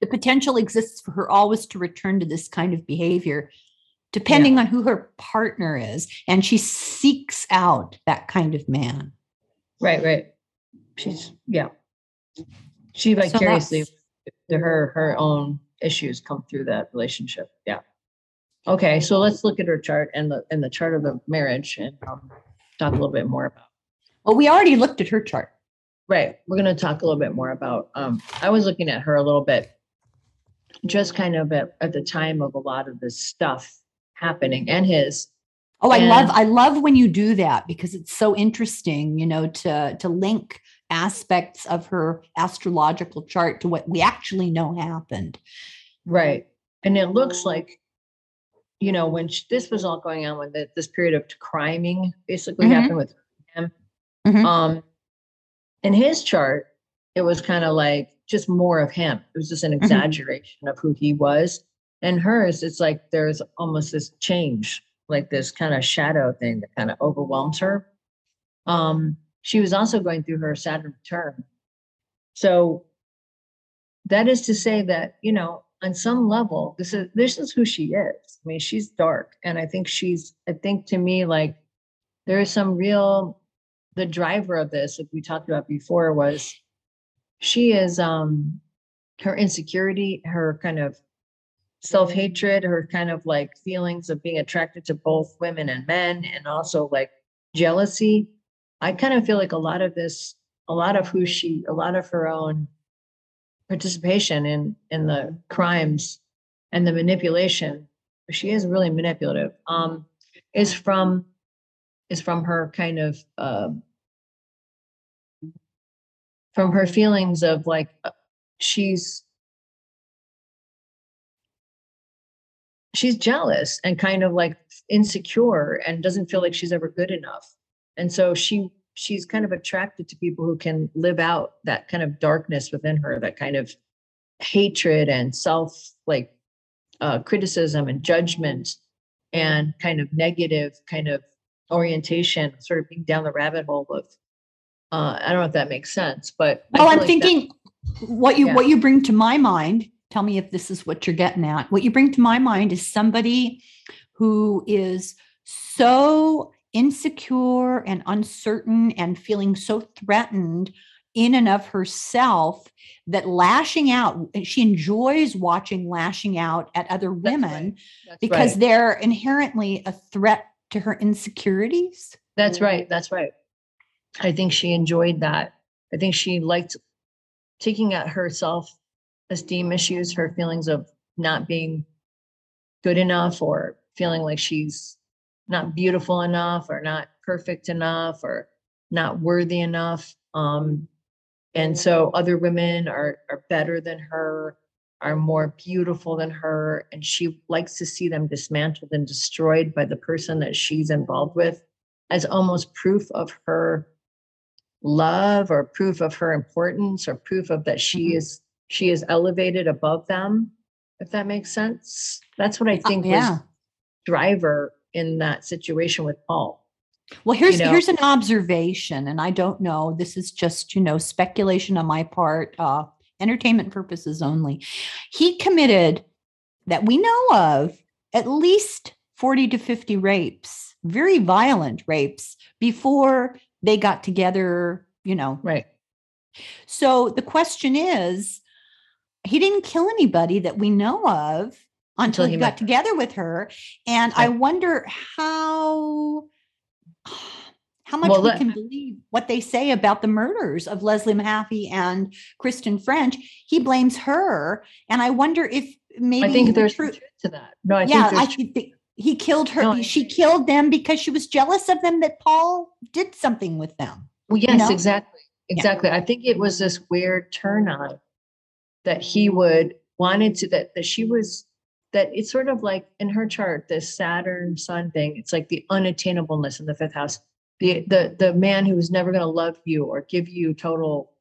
the potential exists for her always to return to this kind of behavior depending yeah. on who her partner is and she seeks out that kind of man. Right right. She's yeah. She vicariously so her her own issues come through that relationship yeah Okay, so let's look at her chart and the and the chart of the marriage and um, talk a little bit more about. Well, we already looked at her chart. Right. We're going to talk a little bit more about. Um, I was looking at her a little bit, just kind of at, at the time of a lot of this stuff happening and his. Oh, I and, love I love when you do that because it's so interesting, you know, to to link aspects of her astrological chart to what we actually know happened. Right. And it looks like you know, when she, this was all going on, when the, this period of criming basically mm-hmm. happened with him, mm-hmm. um, in his chart, it was kind of like just more of him. It was just an mm-hmm. exaggeration mm-hmm. of who he was. And hers, it's like there's almost this change, like this kind of shadow thing that kind of overwhelms her. Um, she was also going through her Saturn return. So that is to say that, you know, on some level, this is this is who she is. I mean, she's dark, and I think she's. I think to me, like there is some real. The driver of this, like we talked about before, was she is um her insecurity, her kind of self hatred, her kind of like feelings of being attracted to both women and men, and also like jealousy. I kind of feel like a lot of this, a lot of who she, a lot of her own participation in in the crimes and the manipulation she is really manipulative um is from is from her kind of uh, from her feelings of like uh, she's she's jealous and kind of like insecure and doesn't feel like she's ever good enough. And so she she's kind of attracted to people who can live out that kind of darkness within her, that kind of hatred and self like uh, criticism and judgment and kind of negative kind of orientation, sort of being down the rabbit hole of. Uh, I don't know if that makes sense, but well, I'm like thinking that, what you yeah. what you bring to my mind. Tell me if this is what you're getting at. What you bring to my mind is somebody who is so insecure and uncertain and feeling so threatened in and of herself that lashing out she enjoys watching lashing out at other women right. because right. they're inherently a threat to her insecurities that's right that's right i think she enjoyed that i think she liked taking at her self esteem issues her feelings of not being good enough or feeling like she's not beautiful enough or not perfect enough or not worthy enough. Um, and so other women are, are better than her, are more beautiful than her, and she likes to see them dismantled and destroyed by the person that she's involved with as almost proof of her love or proof of her importance or proof of that she mm-hmm. is she is elevated above them if that makes sense that's what i think uh, yeah. was driver in that situation with Paul. Well, here's you know? here's an observation, and I don't know. This is just you know speculation on my part, uh, entertainment purposes only. He committed that we know of at least 40 to 50 rapes, very violent rapes before they got together, you know. Right. So the question is he didn't kill anybody that we know of until, until he, he got together with her. And right. I wonder how (sighs) how much well, we can believe what they say about the murders of Leslie Mahaffey and Kristen French. He blames her, and I wonder if maybe I think there's truth to that. No, I yeah, think I think he killed her. No, she killed them because she was jealous of them that Paul did something with them. Well, yes, you know? exactly, exactly. Yeah. I think it was this weird turn on that he would wanted to that that she was that it's sort of like in her chart this Saturn Sun thing. It's like the unattainableness in the fifth house. The the the man who is never going to love you or give you total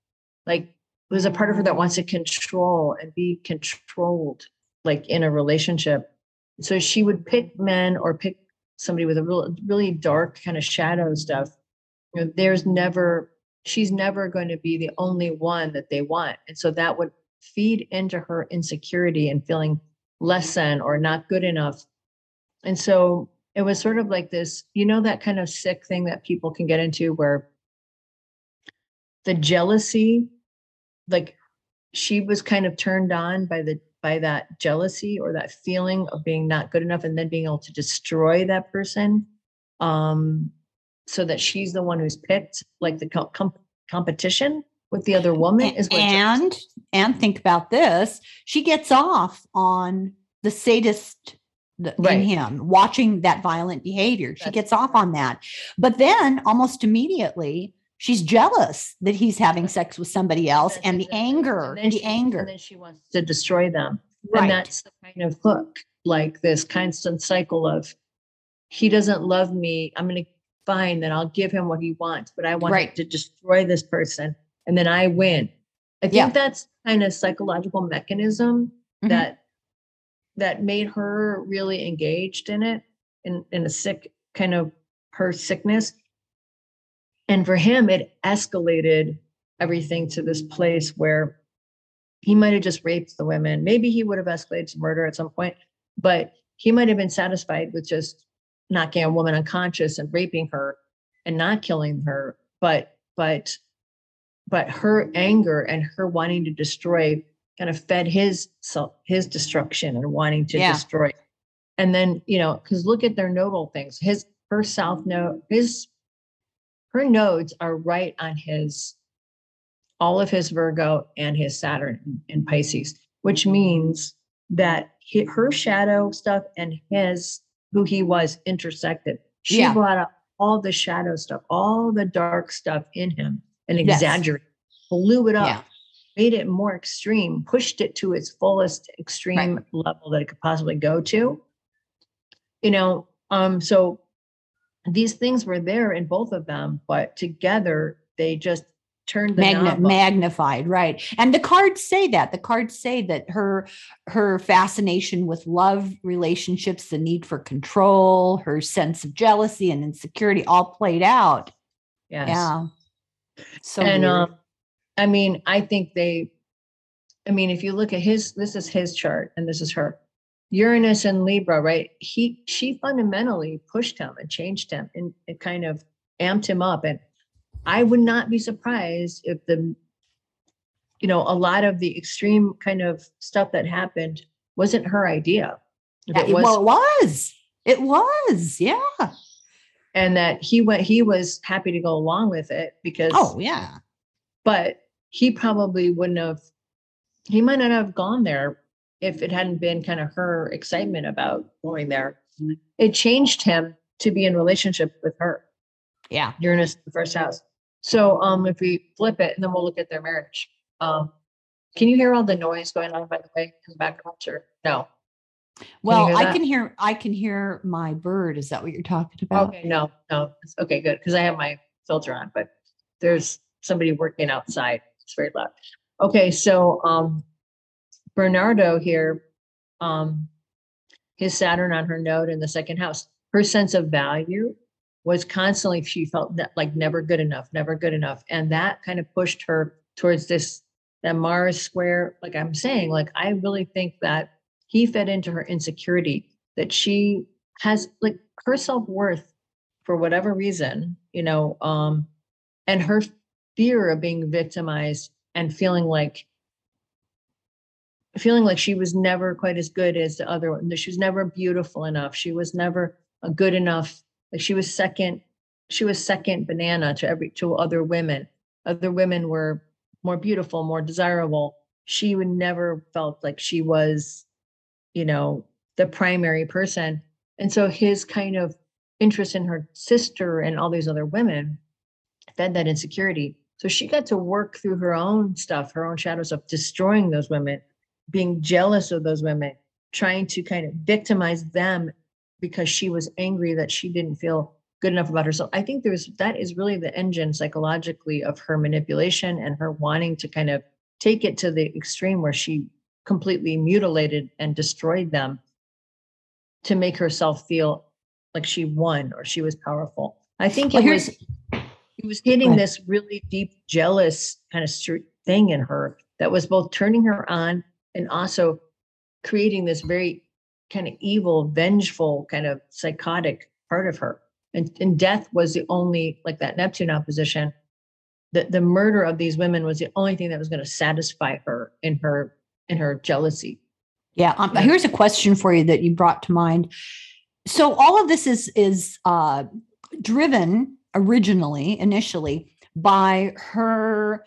like there's a part of her that wants to control and be controlled like in a relationship. So she would pick men or pick somebody with a real really dark kind of shadow stuff. You know, there's never she's never going to be the only one that they want. And so that would feed into her insecurity and feeling less than or not good enough. And so it was sort of like this, you know, that kind of sick thing that people can get into where the jealousy, like she was kind of turned on by the by that jealousy or that feeling of being not good enough and then being able to destroy that person um so that she's the one who's picked like the com- competition with the other woman is what and and think about this she gets off on the sadist right. in him watching that violent behavior. She That's gets off on that. But then almost immediately, she's jealous that he's having sex with somebody else and, and the anger, and the she, anger. And then she wants to destroy them. Right. And that's the kind of hook, like this constant cycle of he doesn't love me. I'm going to find that I'll give him what he wants, but I want right. to destroy this person and then I win. I think yeah. that's kind of psychological mechanism mm-hmm. that that made her really engaged in it in, in a sick kind of her sickness. And for him, it escalated everything to this place where he might have just raped the women. Maybe he would have escalated to murder at some point, but he might have been satisfied with just knocking a woman unconscious and raping her and not killing her. But but but her anger and her wanting to destroy kind of fed his his destruction and wanting to yeah. destroy. And then, you know, because look at their nodal things. His her south node, his her nodes are right on his all of his Virgo and his Saturn in Pisces, which means that he, her shadow stuff and his who he was intersected. She yeah. brought up all the shadow stuff, all the dark stuff in him and exaggerated, yes. blew it up. Yeah made it more extreme, pushed it to its fullest extreme right. level that it could possibly go to. You know, um, so these things were there in both of them, but together they just turned the Magna- magnified right and the cards say that the cards say that her her fascination with love relationships the need for control her sense of jealousy and insecurity all played out yes. yeah so and um I mean, I think they, I mean, if you look at his, this is his chart and this is her. Uranus and Libra, right? He, she fundamentally pushed him and changed him and it kind of amped him up. And I would not be surprised if the, you know, a lot of the extreme kind of stuff that happened wasn't her idea. It was, well, it was. It was. Yeah. And that he went, he was happy to go along with it because. Oh, yeah. But he probably wouldn't have he might not have gone there if it hadn't been kind of her excitement about going there. It changed him to be in relationship with her. Yeah. Uranus, the first house. So um if we flip it and then we'll look at their marriage. Um can you hear all the noise going on by the way in the background or no? Well, can I can hear I can hear my bird. Is that what you're talking about? Okay, no, no. Okay, good. Because I have my filter on, but there's somebody working outside. It's very loud. Okay, so um, Bernardo here, um, his Saturn on her node in the second house, her sense of value was constantly, she felt that like never good enough, never good enough. And that kind of pushed her towards this, that Mars square. Like I'm saying, like I really think that he fed into her insecurity that she has like her self-worth for whatever reason, you know, um, and her fear of being victimized and feeling like feeling like she was never quite as good as the other one. She was never beautiful enough. She was never good enough. Like she was second, she was second banana to every to other women. Other women were more beautiful, more desirable. She would never felt like she was, you know, the primary person. And so his kind of interest in her sister and all these other women fed that insecurity. So she got to work through her own stuff, her own shadow stuff, destroying those women, being jealous of those women, trying to kind of victimize them because she was angry that she didn't feel good enough about herself. I think there's that is really the engine psychologically of her manipulation and her wanting to kind of take it to the extreme where she completely mutilated and destroyed them to make herself feel like she won or she was powerful. I think well, it was it was hitting this really deep jealous kind of thing in her that was both turning her on and also creating this very kind of evil, vengeful, kind of psychotic part of her. And, and death was the only, like that Neptune opposition, the, the murder of these women was the only thing that was going to satisfy her in her in her jealousy. Yeah. Um, here's a question for you that you brought to mind. So all of this is is uh, driven originally, initially, by her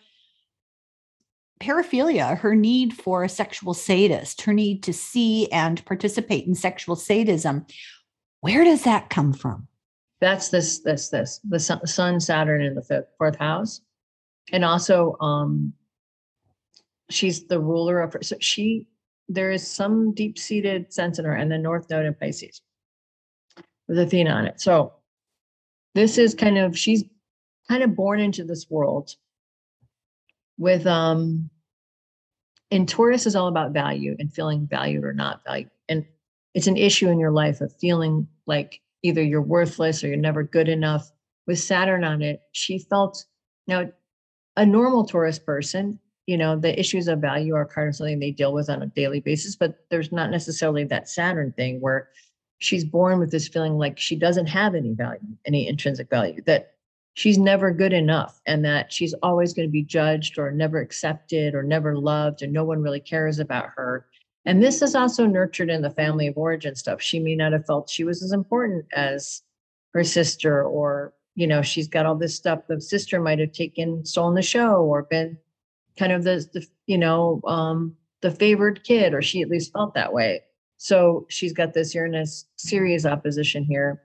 paraphilia, her need for a sexual sadist, her need to see and participate in sexual sadism. Where does that come from? That's this, this, this, the sun, Saturn in the fifth, fourth house. And also, um, she's the ruler of her. So she, there is some deep seated sense in her, and the North Node in Pisces with Athena on it. So this is kind of, she's kind of born into this world with um and Taurus is all about value and feeling valued or not valued. And it's an issue in your life of feeling like either you're worthless or you're never good enough. With Saturn on it, she felt now a normal Taurus person, you know, the issues of value are kind of something they deal with on a daily basis, but there's not necessarily that Saturn thing where she's born with this feeling like she doesn't have any value, any intrinsic value, that she's never good enough and that she's always going to be judged or never accepted or never loved and no one really cares about her. And this is also nurtured in the family of origin stuff. She may not have felt she was as important as her sister, or, you know, she's got all this stuff. The sister might have taken, stolen the show or been kind of the, the you know, um, the favored kid, or she at least felt that way. So she's got this Uranus Ceres opposition here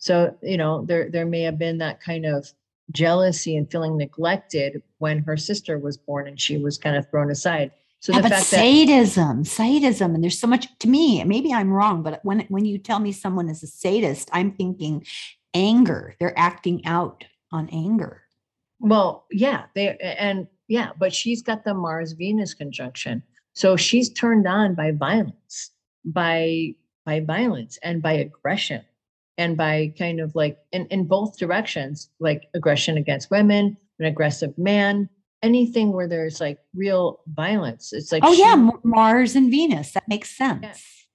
so, you know, there there may have been that kind of jealousy and feeling neglected when her sister was born and she was kind of thrown aside. So yeah, the fact sadism, that, sadism, and there's so much to me. Maybe I'm wrong, but when when you tell me someone is a sadist, I'm thinking anger. They're acting out on anger. Well, yeah, they and yeah, but she's got the Mars Venus conjunction, so she's turned on by violence, by by violence and by aggression and by kind of like in, in both directions, like aggression against women, an aggressive man, anything where there's like real violence. It's like oh she, yeah, Mars and Venus. That makes sense.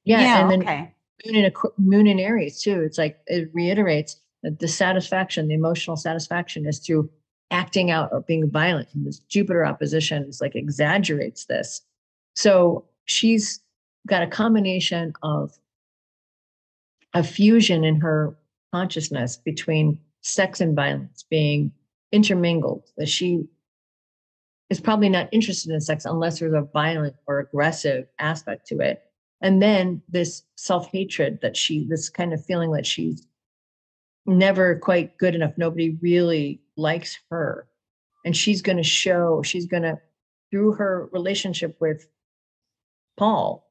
Yeah, yeah, yeah and then okay. Moon in a, Moon in Aries too. It's like it reiterates that the satisfaction, the emotional satisfaction, is through acting out or being violent. This Jupiter opposition is like exaggerates this. So she's got a combination of a fusion in her consciousness between sex and violence being intermingled that she is probably not interested in sex unless there's a violent or aggressive aspect to it and then this self-hatred that she this kind of feeling that she's never quite good enough nobody really likes her and she's going to show she's going to through her relationship with paul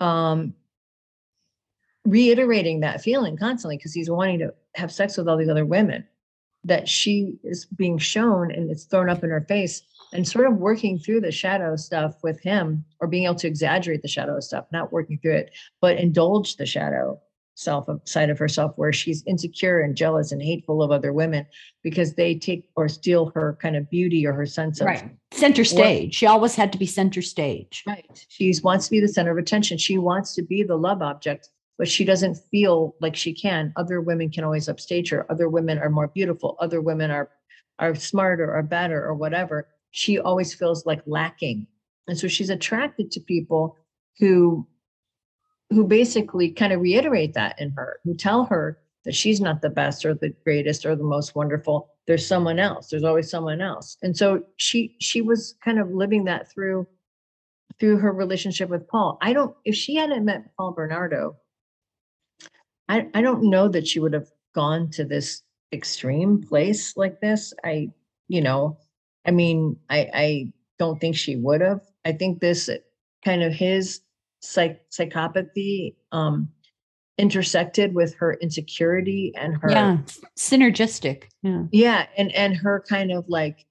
um reiterating that feeling constantly because he's wanting to have sex with all these other women that she is being shown and it's thrown up in her face and sort of working through the shadow stuff with him or being able to exaggerate the shadow stuff not working through it but indulge the shadow self side of herself where she's insecure and jealous and hateful of other women because they take or steal her kind of beauty or her sense of right. center stage work. she always had to be center stage right she wants to be the center of attention she wants to be the love object but she doesn't feel like she can. Other women can always upstage her. Other women are more beautiful. Other women are are smarter or better or whatever. She always feels like lacking. And so she's attracted to people who who basically kind of reiterate that in her, who tell her that she's not the best or the greatest or the most wonderful. There's someone else. There's always someone else. And so she she was kind of living that through through her relationship with Paul. I don't if she hadn't met Paul Bernardo, I, I don't know that she would have gone to this extreme place like this. I, you know, I mean, I I don't think she would have. I think this kind of his psych psychopathy um intersected with her insecurity and her yeah synergistic yeah. Yeah and and her kind of like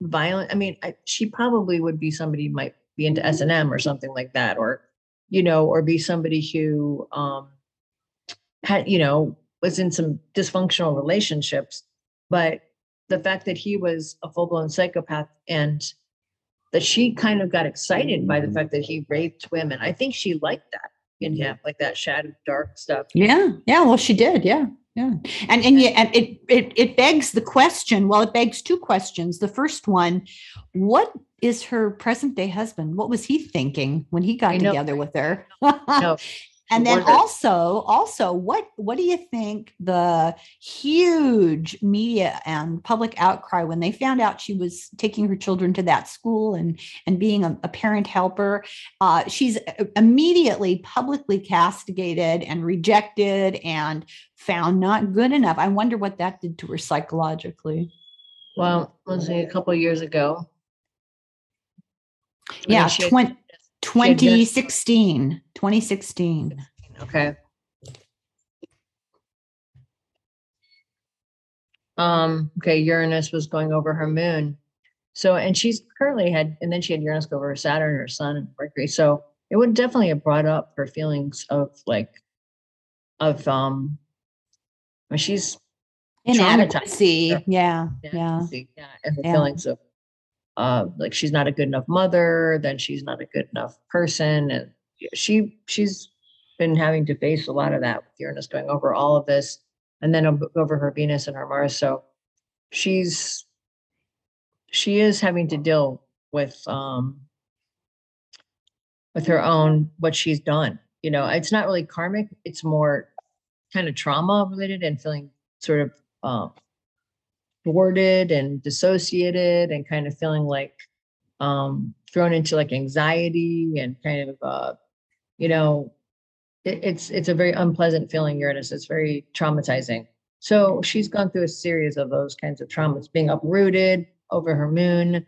violent i mean I, she probably would be somebody might be into s&m or something like that or you know or be somebody who um had you know was in some dysfunctional relationships. But the fact that he was a full-blown psychopath and that she kind of got excited by the mm-hmm. fact that he raped women i think she liked that in him, like that shadow dark stuff. Yeah, yeah. Well, she did. Yeah, yeah. And and yeah, and it it it begs the question. Well, it begs two questions. The first one, what is her present day husband? What was he thinking when he got together with her? no, (laughs) (laughs) and then also also what what do you think the huge media and public outcry when they found out she was taking her children to that school and and being a, a parent helper uh, she's immediately publicly castigated and rejected and found not good enough. I wonder what that did to her psychologically. Well let's say a couple years ago. Yeah 20 2016. 2016. Okay. Um, okay, Uranus was going over her moon. So, and she's currently had, and then she had Uranus go over her Saturn, her Sun, and Mercury. So it would definitely have brought up her feelings of like, of um, when she's inadequacy. Yeah, yeah, yeah, and the yeah. feelings of uh, like she's not a good enough mother, then she's not a good enough person, and she she's been having to face a lot of that with Uranus going over all of this, and then over her Venus and her Mars. So she's she is having to deal with um with her own what she's done. You know, it's not really karmic; it's more kind of trauma related and feeling sort of um, thwarted and dissociated and kind of feeling like um, thrown into like anxiety and kind of uh, you know it, it's it's a very unpleasant feeling uranus it's very traumatizing. So she's gone through a series of those kinds of traumas being uprooted over her moon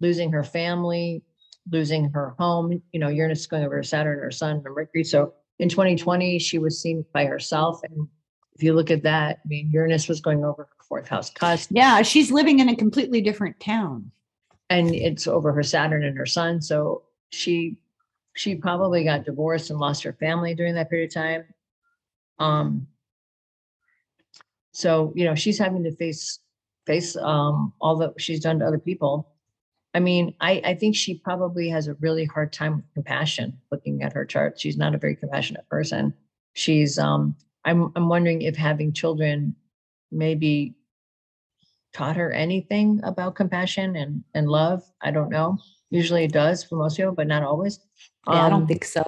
losing her family losing her home. You know uranus going over saturn her sun and mercury so in 2020 she was seen by herself and if you look at that i mean uranus was going over her fourth house cusp. Yeah, she's living in a completely different town. And it's over her Saturn and her Sun. So she she probably got divorced and lost her family during that period of time. Um so you know she's having to face face um all that she's done to other people. I mean, I, I think she probably has a really hard time with compassion looking at her chart. She's not a very compassionate person. She's um I'm I'm wondering if having children maybe taught her anything about compassion and, and love. I don't know. Usually it does for most people, but not always. Yeah, um, I don't um, think so.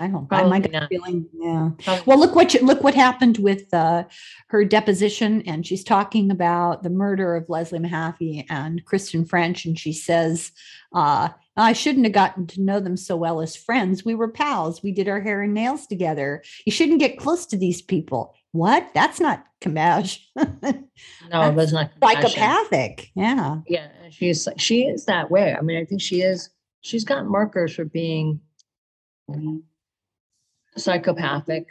I don't. I might not. feeling. Yeah. Probably. Well, look what you, look what happened with uh, her deposition, and she's talking about the murder of Leslie Mahaffey and Kristen French, and she says, uh, "I shouldn't have gotten to know them so well as friends. We were pals. We did our hair and nails together. You shouldn't get close to these people what? That's not Kamaj. (laughs) no, that's not psychopathic. Yeah. Yeah. She's she is that way. I mean, I think she is she's got markers for being psychopathic.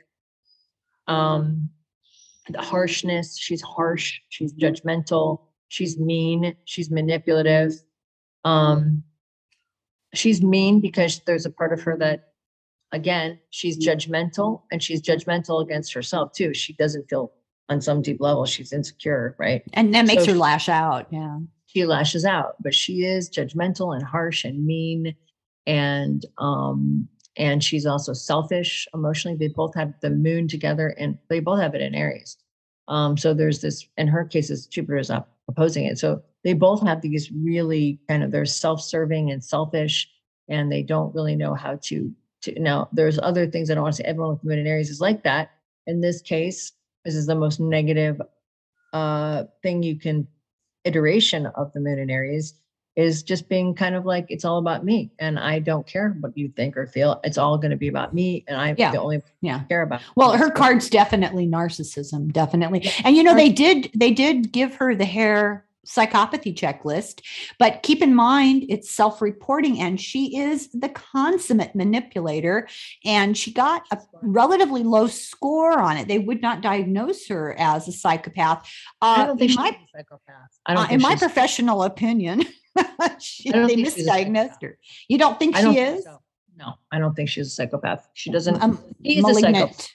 Um the harshness, she's harsh, she's judgmental, she's mean, she's manipulative. Um she's mean because there's a part of her that again, she's judgmental and she's judgmental against herself too. She doesn't feel on some deep level she's insecure, right? And that makes so her lash out. Yeah. She lashes out, but she is judgmental and harsh and mean and um and she's also selfish emotionally. They both have the moon together, and they both have it in Aries. Um, so there's this. In her cases, Jupiter is up opposing it. So they both have these really kind of they're self-serving and selfish, and they don't really know how to. to now, there's other things I don't want to say. Everyone with moon in Aries is like that. In this case, this is the most negative uh, thing you can iteration of the moon in Aries is just being kind of like it's all about me and I don't care what you think or feel. It's all going to be about me and I'm yeah. the only yeah. care about. Well, her card's definitely narcissism, definitely. And you know they did they did give her the Hare psychopathy checklist, but keep in mind it's self-reporting and she is the consummate manipulator and she got a relatively low score on it. They would not diagnose her as a psychopath. Uh, I don't think she's my, a psychopath. I don't uh, in my professional opinion. (laughs) (laughs) she, they misdiagnosed her. You don't think she is? So. No, I don't think she's a psychopath. She doesn't. Um, he's malignant, a psychopath.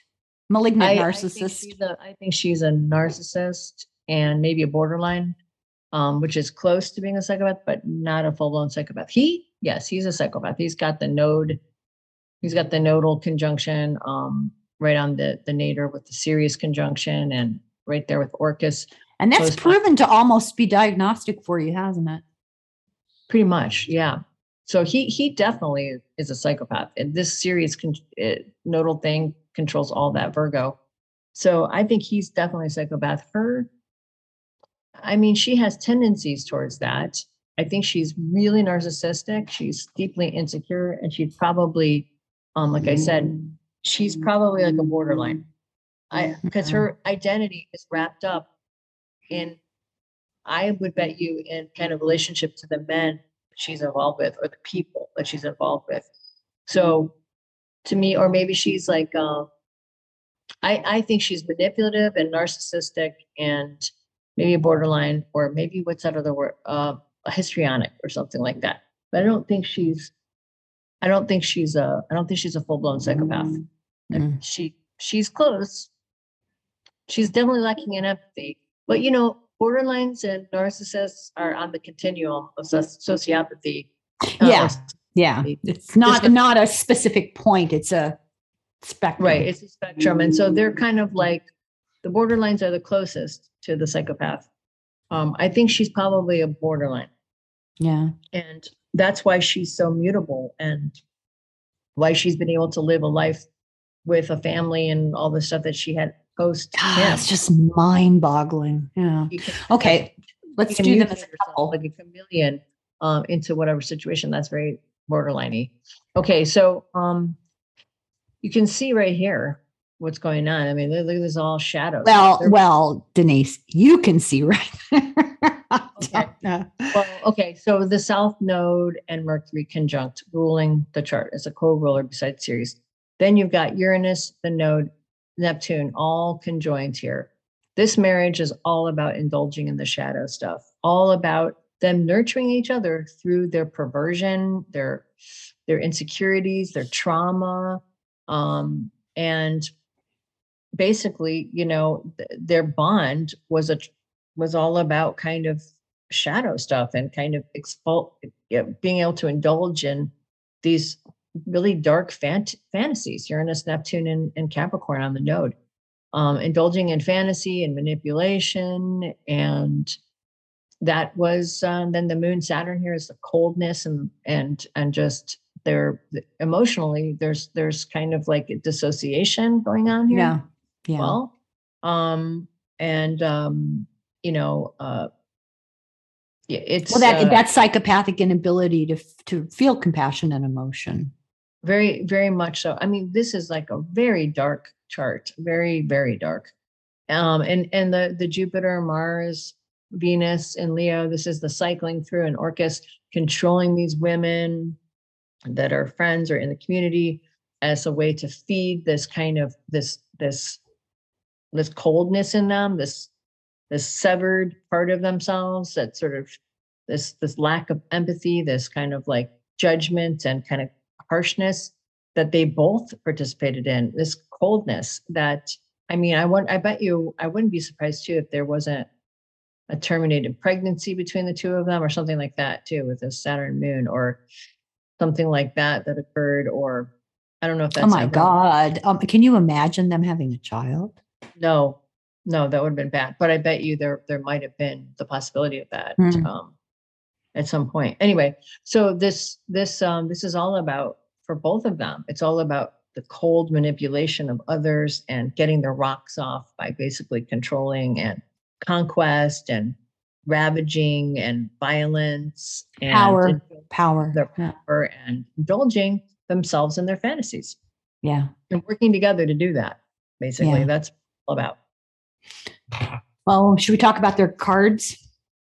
Malignant I, narcissist. I think, a, I think she's a narcissist and maybe a borderline, um, which is close to being a psychopath, but not a full blown psychopath. He, yes, he's a psychopath. He's got the node. He's got the nodal conjunction um, right on the the nadir with the Sirius conjunction, and right there with Orcus. And that's proven to almost be diagnostic for you, hasn't it? Pretty much, yeah. So he he definitely is a psychopath, and this Sirius con- it, nodal thing controls all that Virgo. So I think he's definitely a psychopath. Her, I mean, she has tendencies towards that. I think she's really narcissistic. She's deeply insecure, and she's probably, um, like I said, she's probably like a borderline. I because her identity is wrapped up in I would bet you in kind of relationship to the men she's involved with or the people that she's involved with. So to me, or maybe she's like, uh, I, I think she's manipulative and narcissistic and maybe a borderline, or maybe what's that other word, uh, a histrionic or something like that. But I don't think she's, I don't think she's a, I don't think she's a full blown psychopath. Mm-hmm. She, she's close. She's definitely lacking in empathy. But you know, borderlines and narcissists are on the continuum of sociopathy. Uh, yeah. Yeah. It's not not a specific point. It's a spectrum. Right. It's a spectrum. And so they're kind of like the borderlines are the closest to the psychopath. Um, I think she's probably a borderline. Yeah. And that's why she's so mutable and why she's been able to live a life with a family and all the stuff that she had post ah, It's just mind boggling. Yeah. Okay. Let's do them as a couple. Like a chameleon um, into whatever situation. That's very borderliney. Okay. So um, you can see right here what's going on. I mean, look, look at this all shadows. Well, They're- well, Denise, you can see right (laughs) okay. well, okay. So the South Node and Mercury conjunct ruling the chart as a co-ruler beside Ceres. Then you've got Uranus, the node, Neptune all conjoined here. This marriage is all about indulging in the shadow stuff, all about them nurturing each other through their perversion, their their insecurities, their trauma, um, and basically, you know, th- their bond was a was all about kind of shadow stuff and kind of expul- being able to indulge in these really dark fant- fantasies, Uranus, Neptune, and, and Capricorn on the node, um, indulging in fantasy and manipulation. And that was um, then the moon Saturn here is the coldness and and and just there emotionally there's there's kind of like a dissociation going on here. Yeah. Yeah. Well, um, and um, you know, uh, yeah, it's well that uh, that psychopathic inability to to feel compassion and emotion very very much so. I mean this is like a very dark chart very very dark. Um and and the the jupiter mars venus and leo this is the cycling through an orcus controlling these women that are friends or in the community as a way to feed this kind of this this this coldness in them this this severed part of themselves that sort of this this lack of empathy this kind of like judgment and kind of harshness that they both participated in, this coldness that I mean, I want I bet you I wouldn't be surprised too if there wasn't a terminated pregnancy between the two of them or something like that too with a Saturn moon or something like that that occurred or I don't know if that's Oh my ever- God. Um, can you imagine them having a child? No, no, that would have been bad. But I bet you there there might have been the possibility of that Hmm. um, at some point. Anyway, so this this um, this is all about for both of them. It's all about the cold manipulation of others and getting their rocks off by basically controlling and conquest and ravaging and violence and Power. Power. Their Yeah. power and indulging themselves in their fantasies yeah. and working together to do that. Basically, Yeah. that's all about. Well, should we talk about their cards?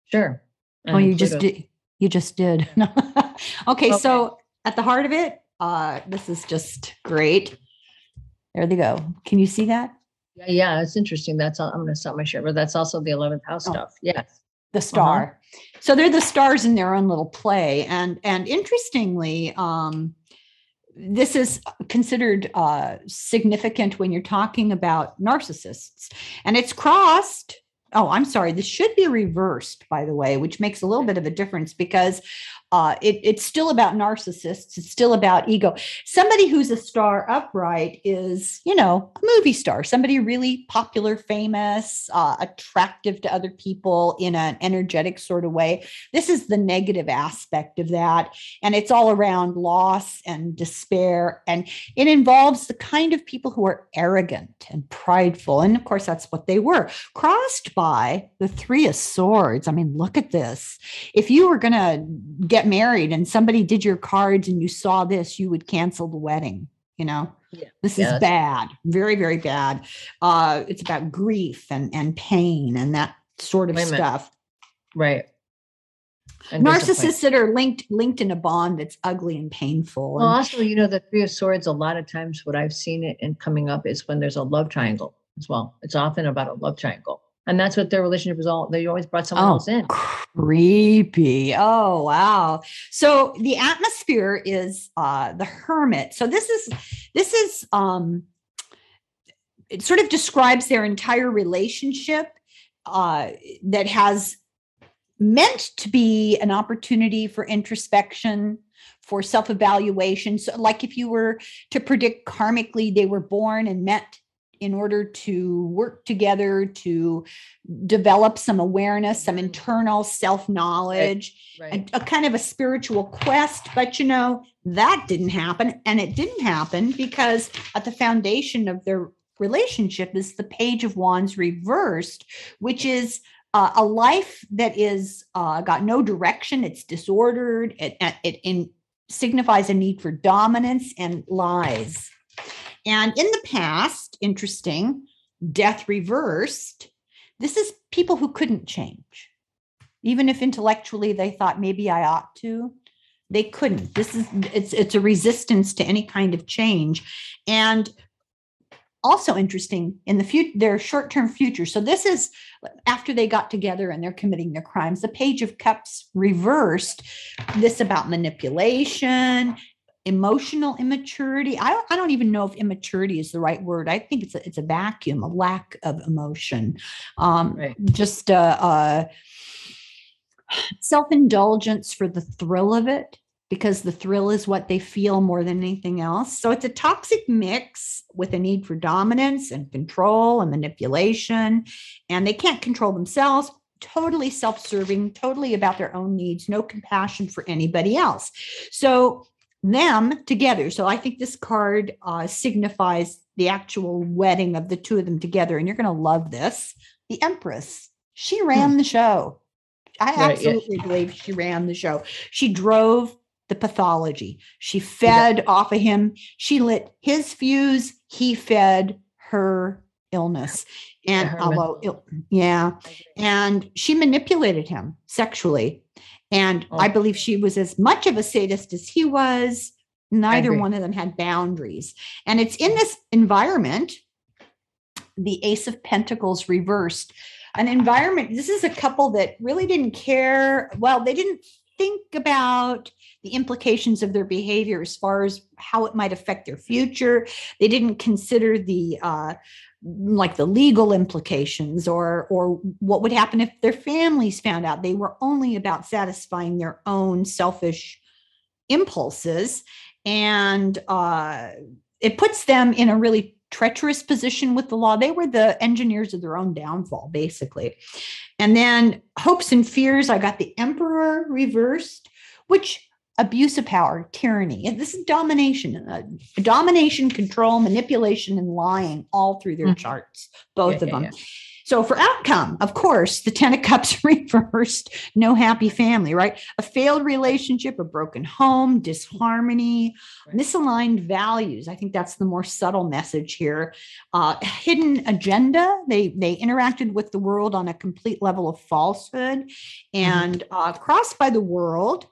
Sure. Oh, you just did. You just did. okay, Okay. so at the heart of it, uh, this is just great. There they go. Can you see that? Yeah, yeah, it's interesting. That's all. I'm going to stop my share, but that's also the 11th house Oh. stuff. Yes. The star. So they're the stars in their own little play, and and interestingly, um, this is considered uh, significant when you're talking about narcissists, and it's crossed. Oh, I'm sorry. This should be reversed, by the way, which makes a little bit of a difference because uh, it, it's still about narcissists. It's still about ego. Somebody who's a star upright is, you know, a movie star, somebody really popular, famous, uh, attractive to other people in an energetic sort of way. This is the negative aspect of that. And it's all around loss and despair. And it involves the kind of people who are arrogant and prideful. And of course, that's what they were, crossed by the Three of Swords. I mean, look at this. If you were going to get married and somebody did your cards and you saw this, you would cancel the wedding. You know, Yeah. this Yeah, is bad, very, very bad. Uh, it's about grief and, and pain and that sort of Wait a minute. stuff. Right. And. Narcissists that are linked linked in a bond that's ugly and painful. Well, and- also, you know, the Three of Swords, a lot of times what I've seen it and coming up is when there's a love triangle as well. It's often about a love triangle. And that's what their relationship was all. They always brought someone Oh, else in. creepy. Oh, wow. So the atmosphere is uh the hermit. So this is this is um it sort of describes their entire relationship uh that has meant to be an opportunity for introspection for self-evaluation so like if you were to predict karmically they were born and met in order to work together to develop some awareness, some internal self knowledge, Right. a, a kind of a spiritual quest. But you know, that didn't happen. And it didn't happen because at the foundation of their relationship is the Page of Wands reversed, which is uh, a life that is uh, got no direction, it's disordered, it, it, it signifies a need for dominance and lies. And in the past, interesting, death reversed. This is people who couldn't change. Even if intellectually they thought maybe I ought to, they couldn't. This is it's it's a resistance to any kind of change. And also interesting in the future their short-term future. So this is after they got together and they're committing their crimes. The page of cups reversed this about manipulation emotional immaturity. I don't, I don't even know if immaturity is the right word. I think it's a, it's a vacuum, a lack of emotion. Um, Right. Just uh, uh, self indulgence for the thrill of it, because the thrill is what they feel more than anything else. So it's a toxic mix with a need for dominance and control and manipulation, and they can't control themselves. Totally self serving, totally about their own needs, no compassion for anybody else. So them together. So I think this card uh, signifies the actual wedding of the two of them together. And you're going to love this. The Empress, she ran the show. I Right, yeah. absolutely believe she ran the show. She drove the pathology. She fed off of him. She lit his fuse. He fed her illness. And her although, mental- yeah, and she manipulated him sexually. And oh, I Oh. believe she was as much of a sadist as he was. Neither one of them had boundaries. And it's in this environment, the Ace of Pentacles reversed, an environment. This is a couple that really didn't care. Well, they didn't think about the implications of their behavior as far as how it might affect their future. They didn't consider the, uh, like the legal implications or or what would happen if their families found out they were only about satisfying their own selfish impulses and uh it puts them in a really treacherous position with the law. They were the engineers of their own downfall, basically. And then hopes and fears, I got the emperor reversed, which abuse of power, tyranny. And this is domination, uh, domination, control, manipulation, and lying all through their mm-hmm. charts, both yeah, of them. Yeah. So for outcome, of course, the Ten of Cups (laughs) reversed, no happy family, right? A failed relationship, a broken home, disharmony, right. misaligned values. I think that's the more subtle message here. Uh, hidden agenda. They they interacted with the world on a complete level of falsehood, mm-hmm. and uh, crossed by the world.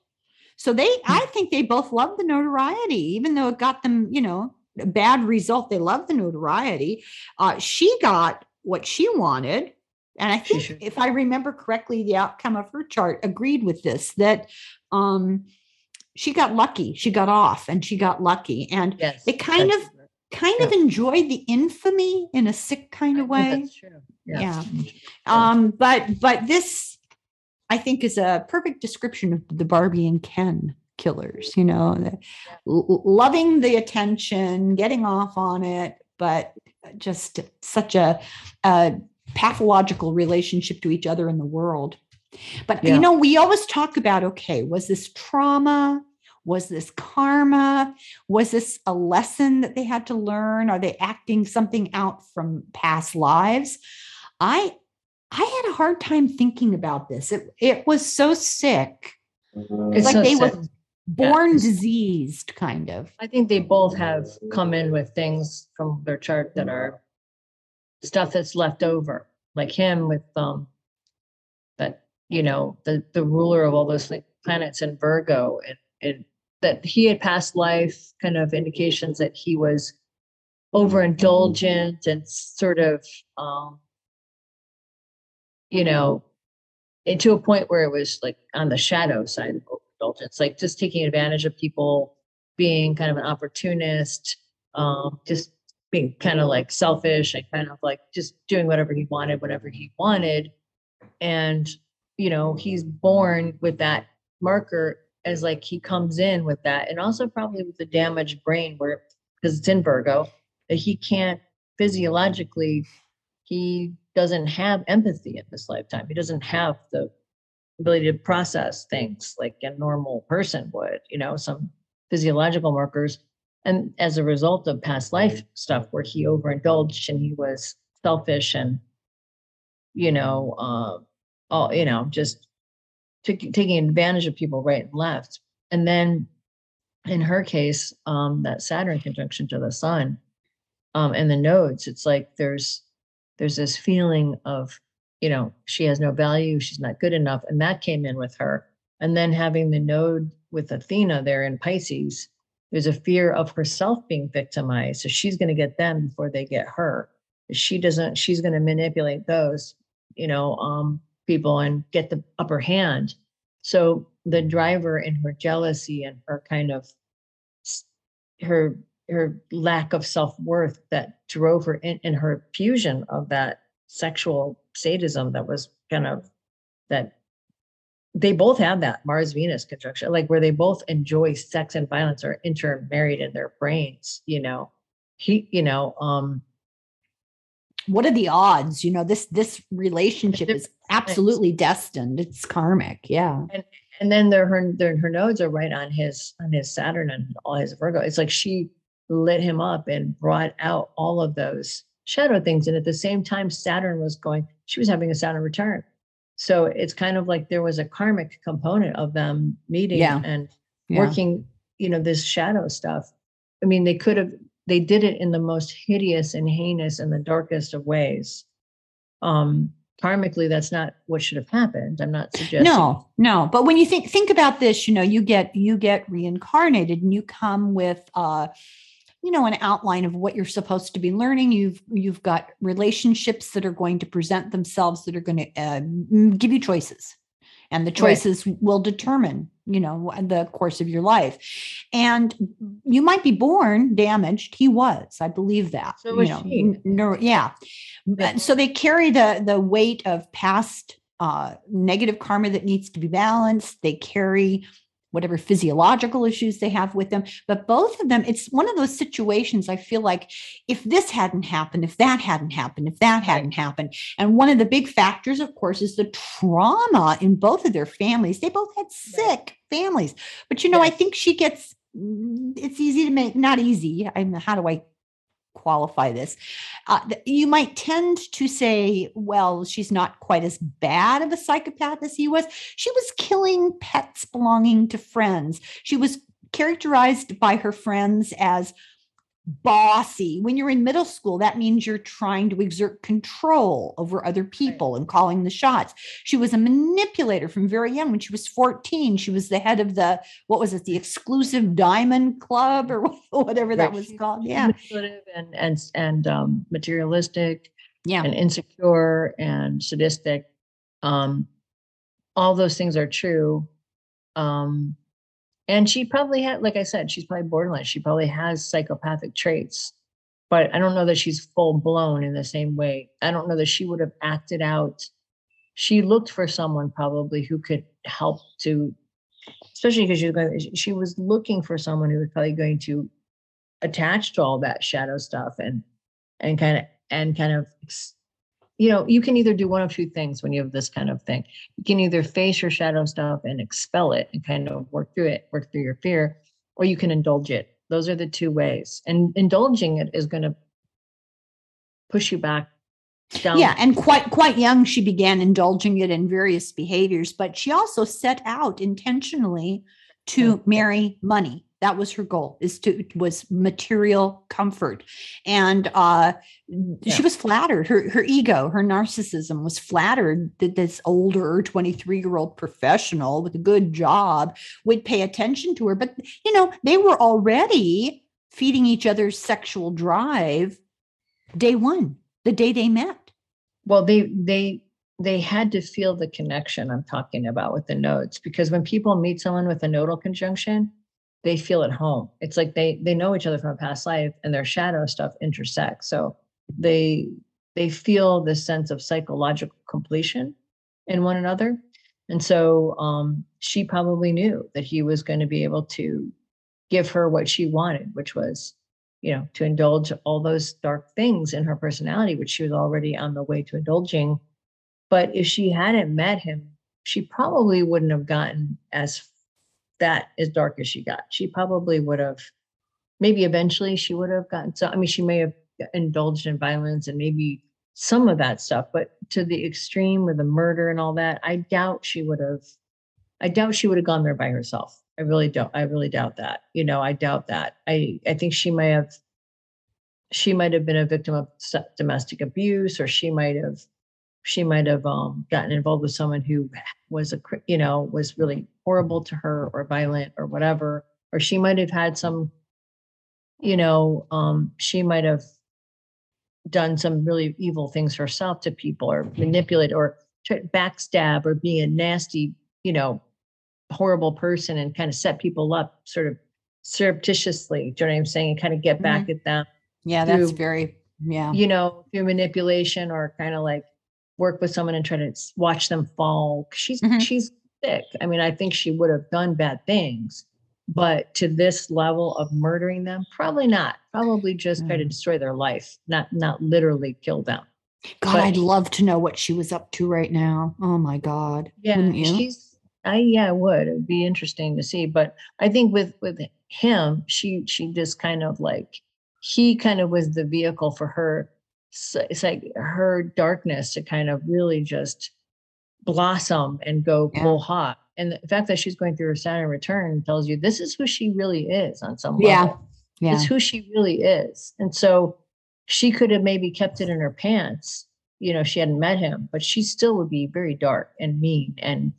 So they, mm-hmm. I think they both love the notoriety, even though it got them, you know, a bad result. They love the notoriety. Uh, she got what she wanted. And I think, if I remember correctly, the outcome of her chart agreed with this that um, she got lucky. She got off and she got lucky. And yes, they kind of kind of enjoyed the infamy in a sick kind of way. Yeah. yeah. Um, but but this I think is a perfect description of the Barbie and Ken killers, you know, the, loving the attention, getting off on it, but just such a, a pathological relationship to each other in the world. But yeah. you know, we always talk about okay, was this trauma? Was this karma? Was this a lesson that they had to learn? Are they acting something out from past lives? I I had a hard time thinking about this. It it was so sick. It's like so they sick. were born yeah. diseased kind of i think they both have come in with things from their chart that are stuff that's left over like him with um that you know the the ruler of all those planets in virgo and, and that he had past life kind of indications that he was overindulgent and sort of um you know to a point where it was like on the shadow side of indulgence, like just taking advantage of people, being kind of an opportunist, um, just being kind of like selfish and kind of like just doing whatever he wanted, whatever he wanted. And, you know, he's born with that marker as like he comes in with that, and also probably with the damaged brain where because it's in Virgo, that he can't physiologically, he doesn't have empathy in this lifetime. He doesn't have the ability to process things like a normal person would, you know, some physiological markers. And as a result of past life stuff where he overindulged and he was selfish and, you know, uh, all, you know, just t- taking advantage of people right and left. And then in her case, um, that Saturn conjunction to the sun um, and the nodes, it's like there's there's this feeling of you know, she has no value, she's not good enough. And that came in with her. And then having the node with Athena there in Pisces, there's a fear of herself being victimized. So she's going to get them before they get her. She doesn't, she's going to manipulate those, you know, um, people and get the upper hand. So the driver in her jealousy and her kind of her her lack of self-worth that drove her in, in her fusion of that sexual sadism that was kind of that they both have that Mars Venus conjunction, like where they both enjoy sex and violence or intermarried in their brains, you know. He, you know, um what are the odds? You know, this this relationship is absolutely destined. It's karmic. Yeah. And and then their her their, her nodes are right on his on his Saturn and all his Virgo. It's like she lit him up and brought out all of those shadow things. And at the same time, Saturn was going, she was having a Saturn return. So it's kind of like there was a karmic component of them meeting yeah. and yeah. working, you know, this shadow stuff. I mean, they could have, they did it in the most hideous and heinous and the darkest of ways. Um, karmically, that's not what should have happened. I'm not suggesting. No, no. But when you think think about this, you know, you get you get reincarnated and you come with uh you know an outline of what you're supposed to be learning. You've you've got relationships that are going to present themselves that are going to uh, give you choices. And the choices right. will determine you know the course of your life. And you might be born damaged. He was. I believe that so you know n- yeah. so they carry the the weight of past uh, negative karma that needs to be balanced. They carry whatever physiological issues they have with them. But both of them, it's one of those situations I feel like if this hadn't happened, if that hadn't happened, if that hadn't happened. And one of the big factors, of course, is the trauma in both of their families. They both had sick families. But you know, I think she gets it's easy to make not easy. I mean, how do I qualify this. Uh, you might tend to say, well, she's not quite as bad of a psychopath as he was. She was killing pets belonging to friends. She was characterized by her friends as bossy. When you're in middle school, that means you're trying to exert control over other people and calling the shots. She was a manipulator from very young. When she was 14, she was the head of the, what was it, the exclusive diamond club or (laughs) whatever that was called. Yeah. And, and, and um, materialistic yeah. and insecure and sadistic. Um, all those things are true. Um, and she probably had, like I said, she's probably borderline. She probably has psychopathic traits, but I don't know that she's full blown in the same way. I don't know that she would have acted out. She looked for someone probably who could help to, especially because she was going, she was looking for someone who was probably going to attach to all that shadow stuff and and kind of and kind of you know, you can either do one of two things when you have this kind of thing. You can either face your shadow stuff and expel it and kind of work through it, work through your fear, or you can indulge it. Those are the two ways. And indulging it is going to push you back down. Yeah, and quite quite young she began indulging it in various behaviors, but she also set out intentionally to mm. marry money that was her goal is to was material comfort. And uh yeah. she was flattered. Her her ego her narcissism was flattered that this older 23 year old professional with a good job would pay attention to her. But you know they were already feeding each other's sexual drive day one the day they met. Well they they they had to feel the connection i'm talking about with the nodes because when people meet someone with a nodal conjunction they feel at home. It's like they they know each other from a past life and their shadow stuff intersects. So they they feel this sense of psychological completion in one another. And so um, she probably knew that he was going to be able to give her what she wanted, which was, you know, to indulge all those dark things in her personality, which she was already on the way to indulging. But if she hadn't met him, she probably wouldn't have gotten as that as dark as she got. She probably would have, maybe eventually she would have gotten so. I mean, she may have indulged in violence and maybe some of that stuff, but to the extreme with the murder and all that, I doubt she would have. I doubt she would have gone there by herself. I really don't. I really doubt that. You know, I doubt that. I I think she may have. She might have been a victim of domestic abuse, or she might have she might have um, gotten involved with someone who was a you know was really horrible to her or violent or whatever or she might have had some you know um, she might have done some really evil things herself to people or manipulate or backstab or be a nasty you know horrible person and kind of set people up sort of surreptitiously do you know what i'm saying and kind of get back mm-hmm. at them yeah through, that's very yeah you know through manipulation or kind of like work with someone and try to watch them fall. She's mm-hmm. she's sick. I mean, I think she would have done bad things, but to this level of murdering them, probably not. Probably just mm. try to mm. destroy their life, not not literally kill them. God, but, I'd love to know what she was up to right now. Oh my God. Yeah, she's I yeah, I would. It'd be interesting to see. But I think with with him, she she just kind of like he kind of was the vehicle for her it's like her darkness to kind of really just blossom and go yeah. full hot. And the fact that she's going through her Saturn return tells you this is who she really is on some yeah. level. Yeah. It's who she really is. And so she could have maybe kept it in her pants, you know, she hadn't met him, but she still would be very dark and mean and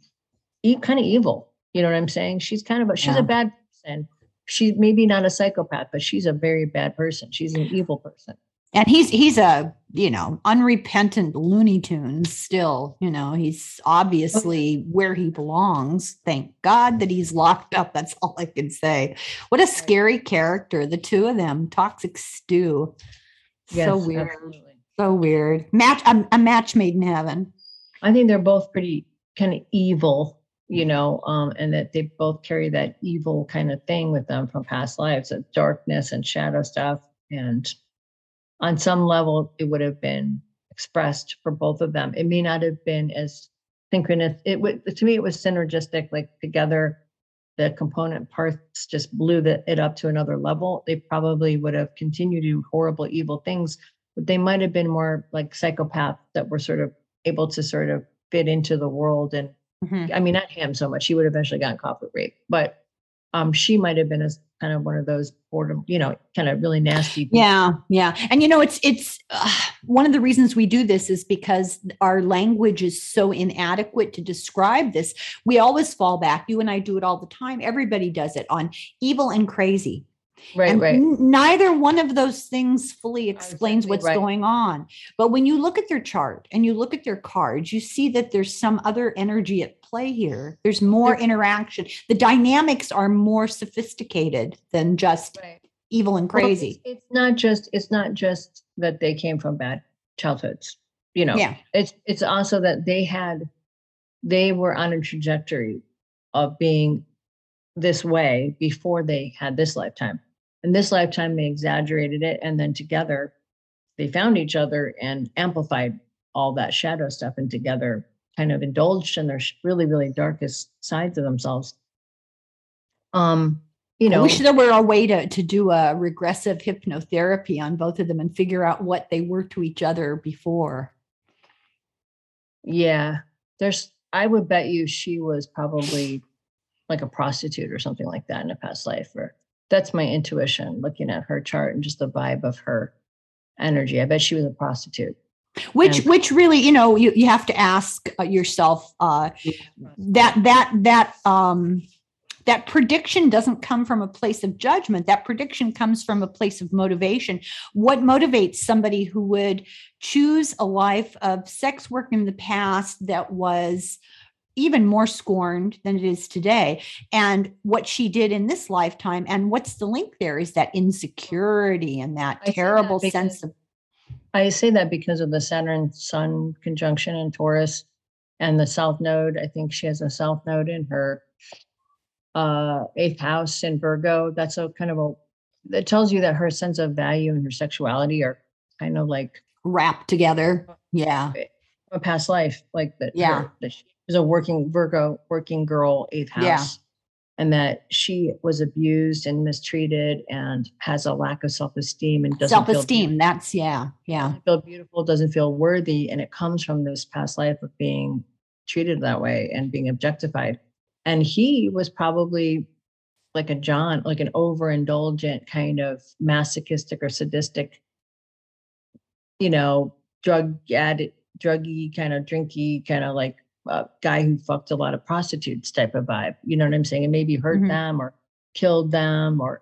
e- kind of evil. You know what I'm saying? She's kind of a, she's yeah. a bad person. She's maybe not a psychopath, but she's a very bad person. She's an evil person and he's he's a you know unrepentant looney tunes still you know he's obviously where he belongs. Thank god that he's locked up. That's all i can say. What a scary character the two of them toxic stew. Yes, so weird. absolutely. so weird. Match a, a match made in heaven. I think they're both pretty kind of evil you know, um, and that they both carry that evil kind of thing with them from past lives, of darkness and shadow stuff. And on some level, it would have been expressed for both of them. It may not have been as synchronous. It would to me, it was synergistic, like together. The component parts just blew the, it up to another level. They probably would have continued to do horrible, evil things, but they might have been more like psychopaths that were sort of able to sort of fit into the world and Mm-hmm. I mean, not him so much. He would have eventually gotten caught for rape, but um, she might have been a kind of one of those boredom, you know, kind of really nasty. People. Yeah, yeah, and you know, it's it's uh, one of the reasons we do this is because our language is so inadequate to describe this. We always fall back. You and I do it all the time. Everybody does it on evil and crazy. Right, and right. neither one of those things fully explains exactly what's right. going on. But when you look at their chart and you look at their cards, you see that there's some other energy at play here. There's more interaction. The dynamics are more sophisticated than just right. evil and crazy. Well, it's, it's not just it's not just that they came from bad childhoods. You know, yeah. it's it's also that they had they were on a trajectory of being this way before they had this lifetime. In this lifetime, they exaggerated it. And then together, they found each other and amplified all that shadow stuff and together kind of indulged in their really, really darkest sides of themselves. Um, you know, I wish there were a way to, to do a regressive hypnotherapy on both of them and figure out what they were to each other before. Yeah. There's, I would bet you she was probably like a prostitute or something like that in a past life or that's my intuition looking at her chart and just the vibe of her energy. I bet she was a prostitute. Which, and, which really, you know, you, you have to ask uh, yourself uh, that that that um, that prediction doesn't come from a place of judgment. That prediction comes from a place of motivation. What motivates somebody who would choose a life of sex work in the past that was even more scorned than it is today. And what she did in this lifetime, and what's the link there is that insecurity and that I terrible that sense of. I say that because of the Saturn Sun conjunction in Taurus and the South Node. I think she has a South Node in her uh, eighth house in Virgo. That's a kind of a that tells you that her sense of value and her sexuality are kind of like wrapped together. Yeah. A past life, like that. Yeah. Her, that she was a working Virgo, working girl, eighth house. Yeah. And that she was abused and mistreated and has a lack of self-esteem and doesn't self-esteem. that's yeah, yeah. feel beautiful, doesn't feel worthy. And it comes from this past life of being treated that way and being objectified. And he was probably like a John, like an overindulgent kind of masochistic or sadistic, you know, drug addict, druggy kind of drinky, kind of like a guy who fucked a lot of prostitutes type of vibe. You know what I'm saying? And maybe hurt mm-hmm. them or killed them or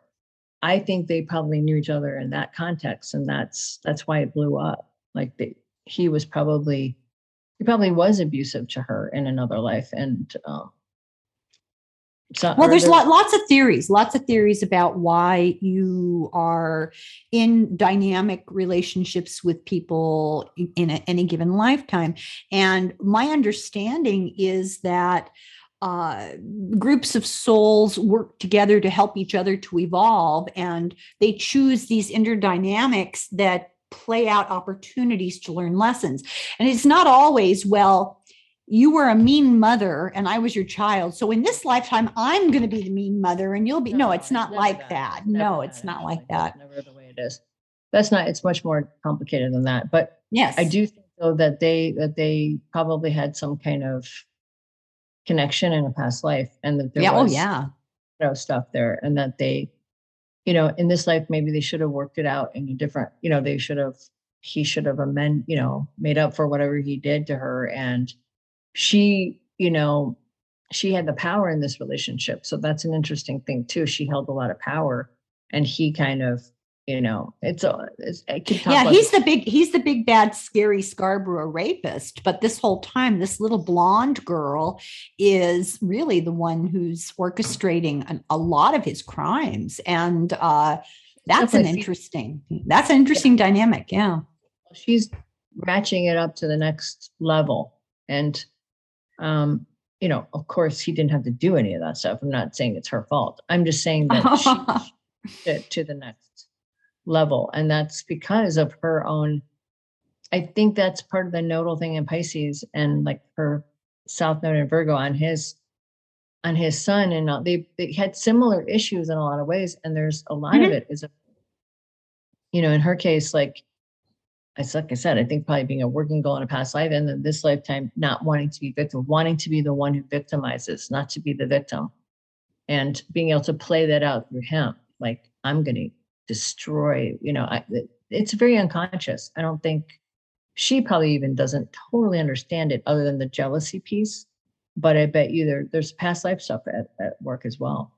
I think they probably knew each other in that context and that's that's why it blew up. Like they, he was probably he probably was abusive to her in another life and um, so, well, there's lot, lots of theories, lots of theories about why you are in dynamic relationships with people in a, any given lifetime. And my understanding is that uh, groups of souls work together to help each other to evolve, and they choose these interdynamics that play out opportunities to learn lessons. And it's not always, well, you were a mean mother and I was your child. So in this lifetime, I'm going to be the mean mother and you'll be. No, no it's not like that. that. No, it's not like that. Never the way it is. That's not. It's much more complicated than that. But yes, I do think though that they that they probably had some kind of connection in a past life, and that there yeah, oh, was oh yeah, you know, stuff there, and that they, you know, in this life maybe they should have worked it out in a different. You know, they should have. He should have amend. You know, made up for whatever he did to her and she, you know, she had the power in this relationship. So that's an interesting thing too. She held a lot of power and he kind of, you know, it's, a, it's yeah, he's the big, he's the big bad, scary Scarborough rapist. But this whole time, this little blonde girl is really the one who's orchestrating an, a lot of his crimes. And uh, that's an interesting, that's an interesting yeah. dynamic. Yeah. She's ratcheting it up to the next level. And um, you know, of course, he didn't have to do any of that stuff. I'm not saying it's her fault. I'm just saying that she (laughs) it to the next level. And that's because of her own. I think that's part of the nodal thing in Pisces and like her South Node in Virgo on his on his sun and they they had similar issues in a lot of ways and there's a lot mm-hmm. of it is a you know in her case like I like I said, I think probably being a working girl in a past life and then this lifetime not wanting to be victim, wanting to be the one who victimizes, not to be the victim. And being able to play that out through him, like I'm gonna destroy, you know, I, it's very unconscious. I don't think she probably even doesn't totally understand it other than the jealousy piece. But I bet you there there's past life stuff at, at work as well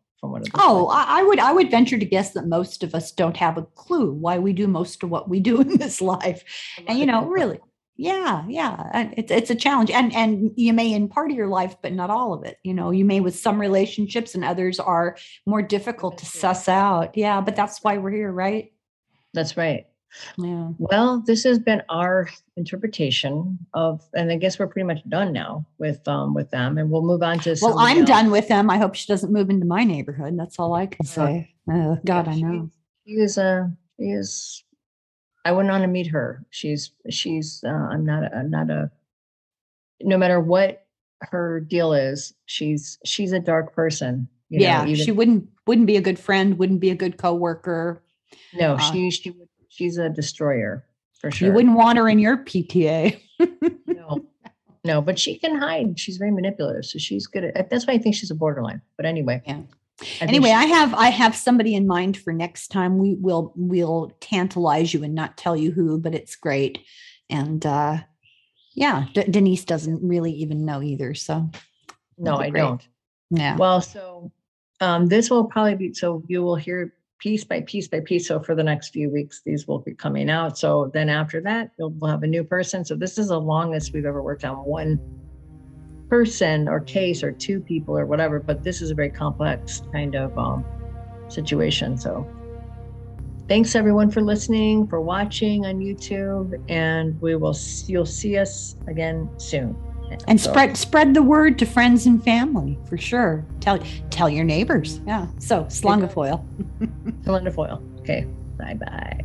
oh I, I would i would venture to guess that most of us don't have a clue why we do most of what we do (laughs) in this life. And you know really yeah yeah it's it's a challenge and and you may in part of your life but not all of it you know you may with some relationships and others are more difficult to suss out yeah but that's why we're here right? That's right yeah. Well, this has been our interpretation of, and I guess we're pretty much done now with um with them, and we'll move on to. Well, I'm else. done with them. I hope she doesn't move into my neighborhood. That's all I can say. Uh, God, I know. She is a. She is. I wouldn't want to meet her. She's. She's. Uh, I'm not. A, I'm not a. No matter what her deal is, she's. She's a dark person. yeah, know, even, she wouldn't. Wouldn't be a good friend. Wouldn't be a good coworker. No, uh, she. She would she's a destroyer for sure. You wouldn't want her in your PTA. no, no, but she can hide. She's very manipulative, so she's good at. That's why I think she's a borderline. But anyway, yeah. I anyway, I have I have somebody in mind for next time. We will we'll tantalize you and not tell you who, but it's great. And uh yeah, D- Denise doesn't really even know either. So no, I great. don't. Yeah. Well, so um this will probably be so you will hear piece by piece by piece. So for the next few weeks, these will be coming out. So then after that, we'll have a new person. So this is the longest we've ever worked on one person or case or two people or whatever. But this is a very complex kind of um, situation. So thanks everyone for listening, for watching on YouTube, and we will you'll see us again soon and so. spread spread the word to friends and family for sure. Tell tell your neighbors. Yeah. So slongafoil (laughs) slongafoil okay. Bye bye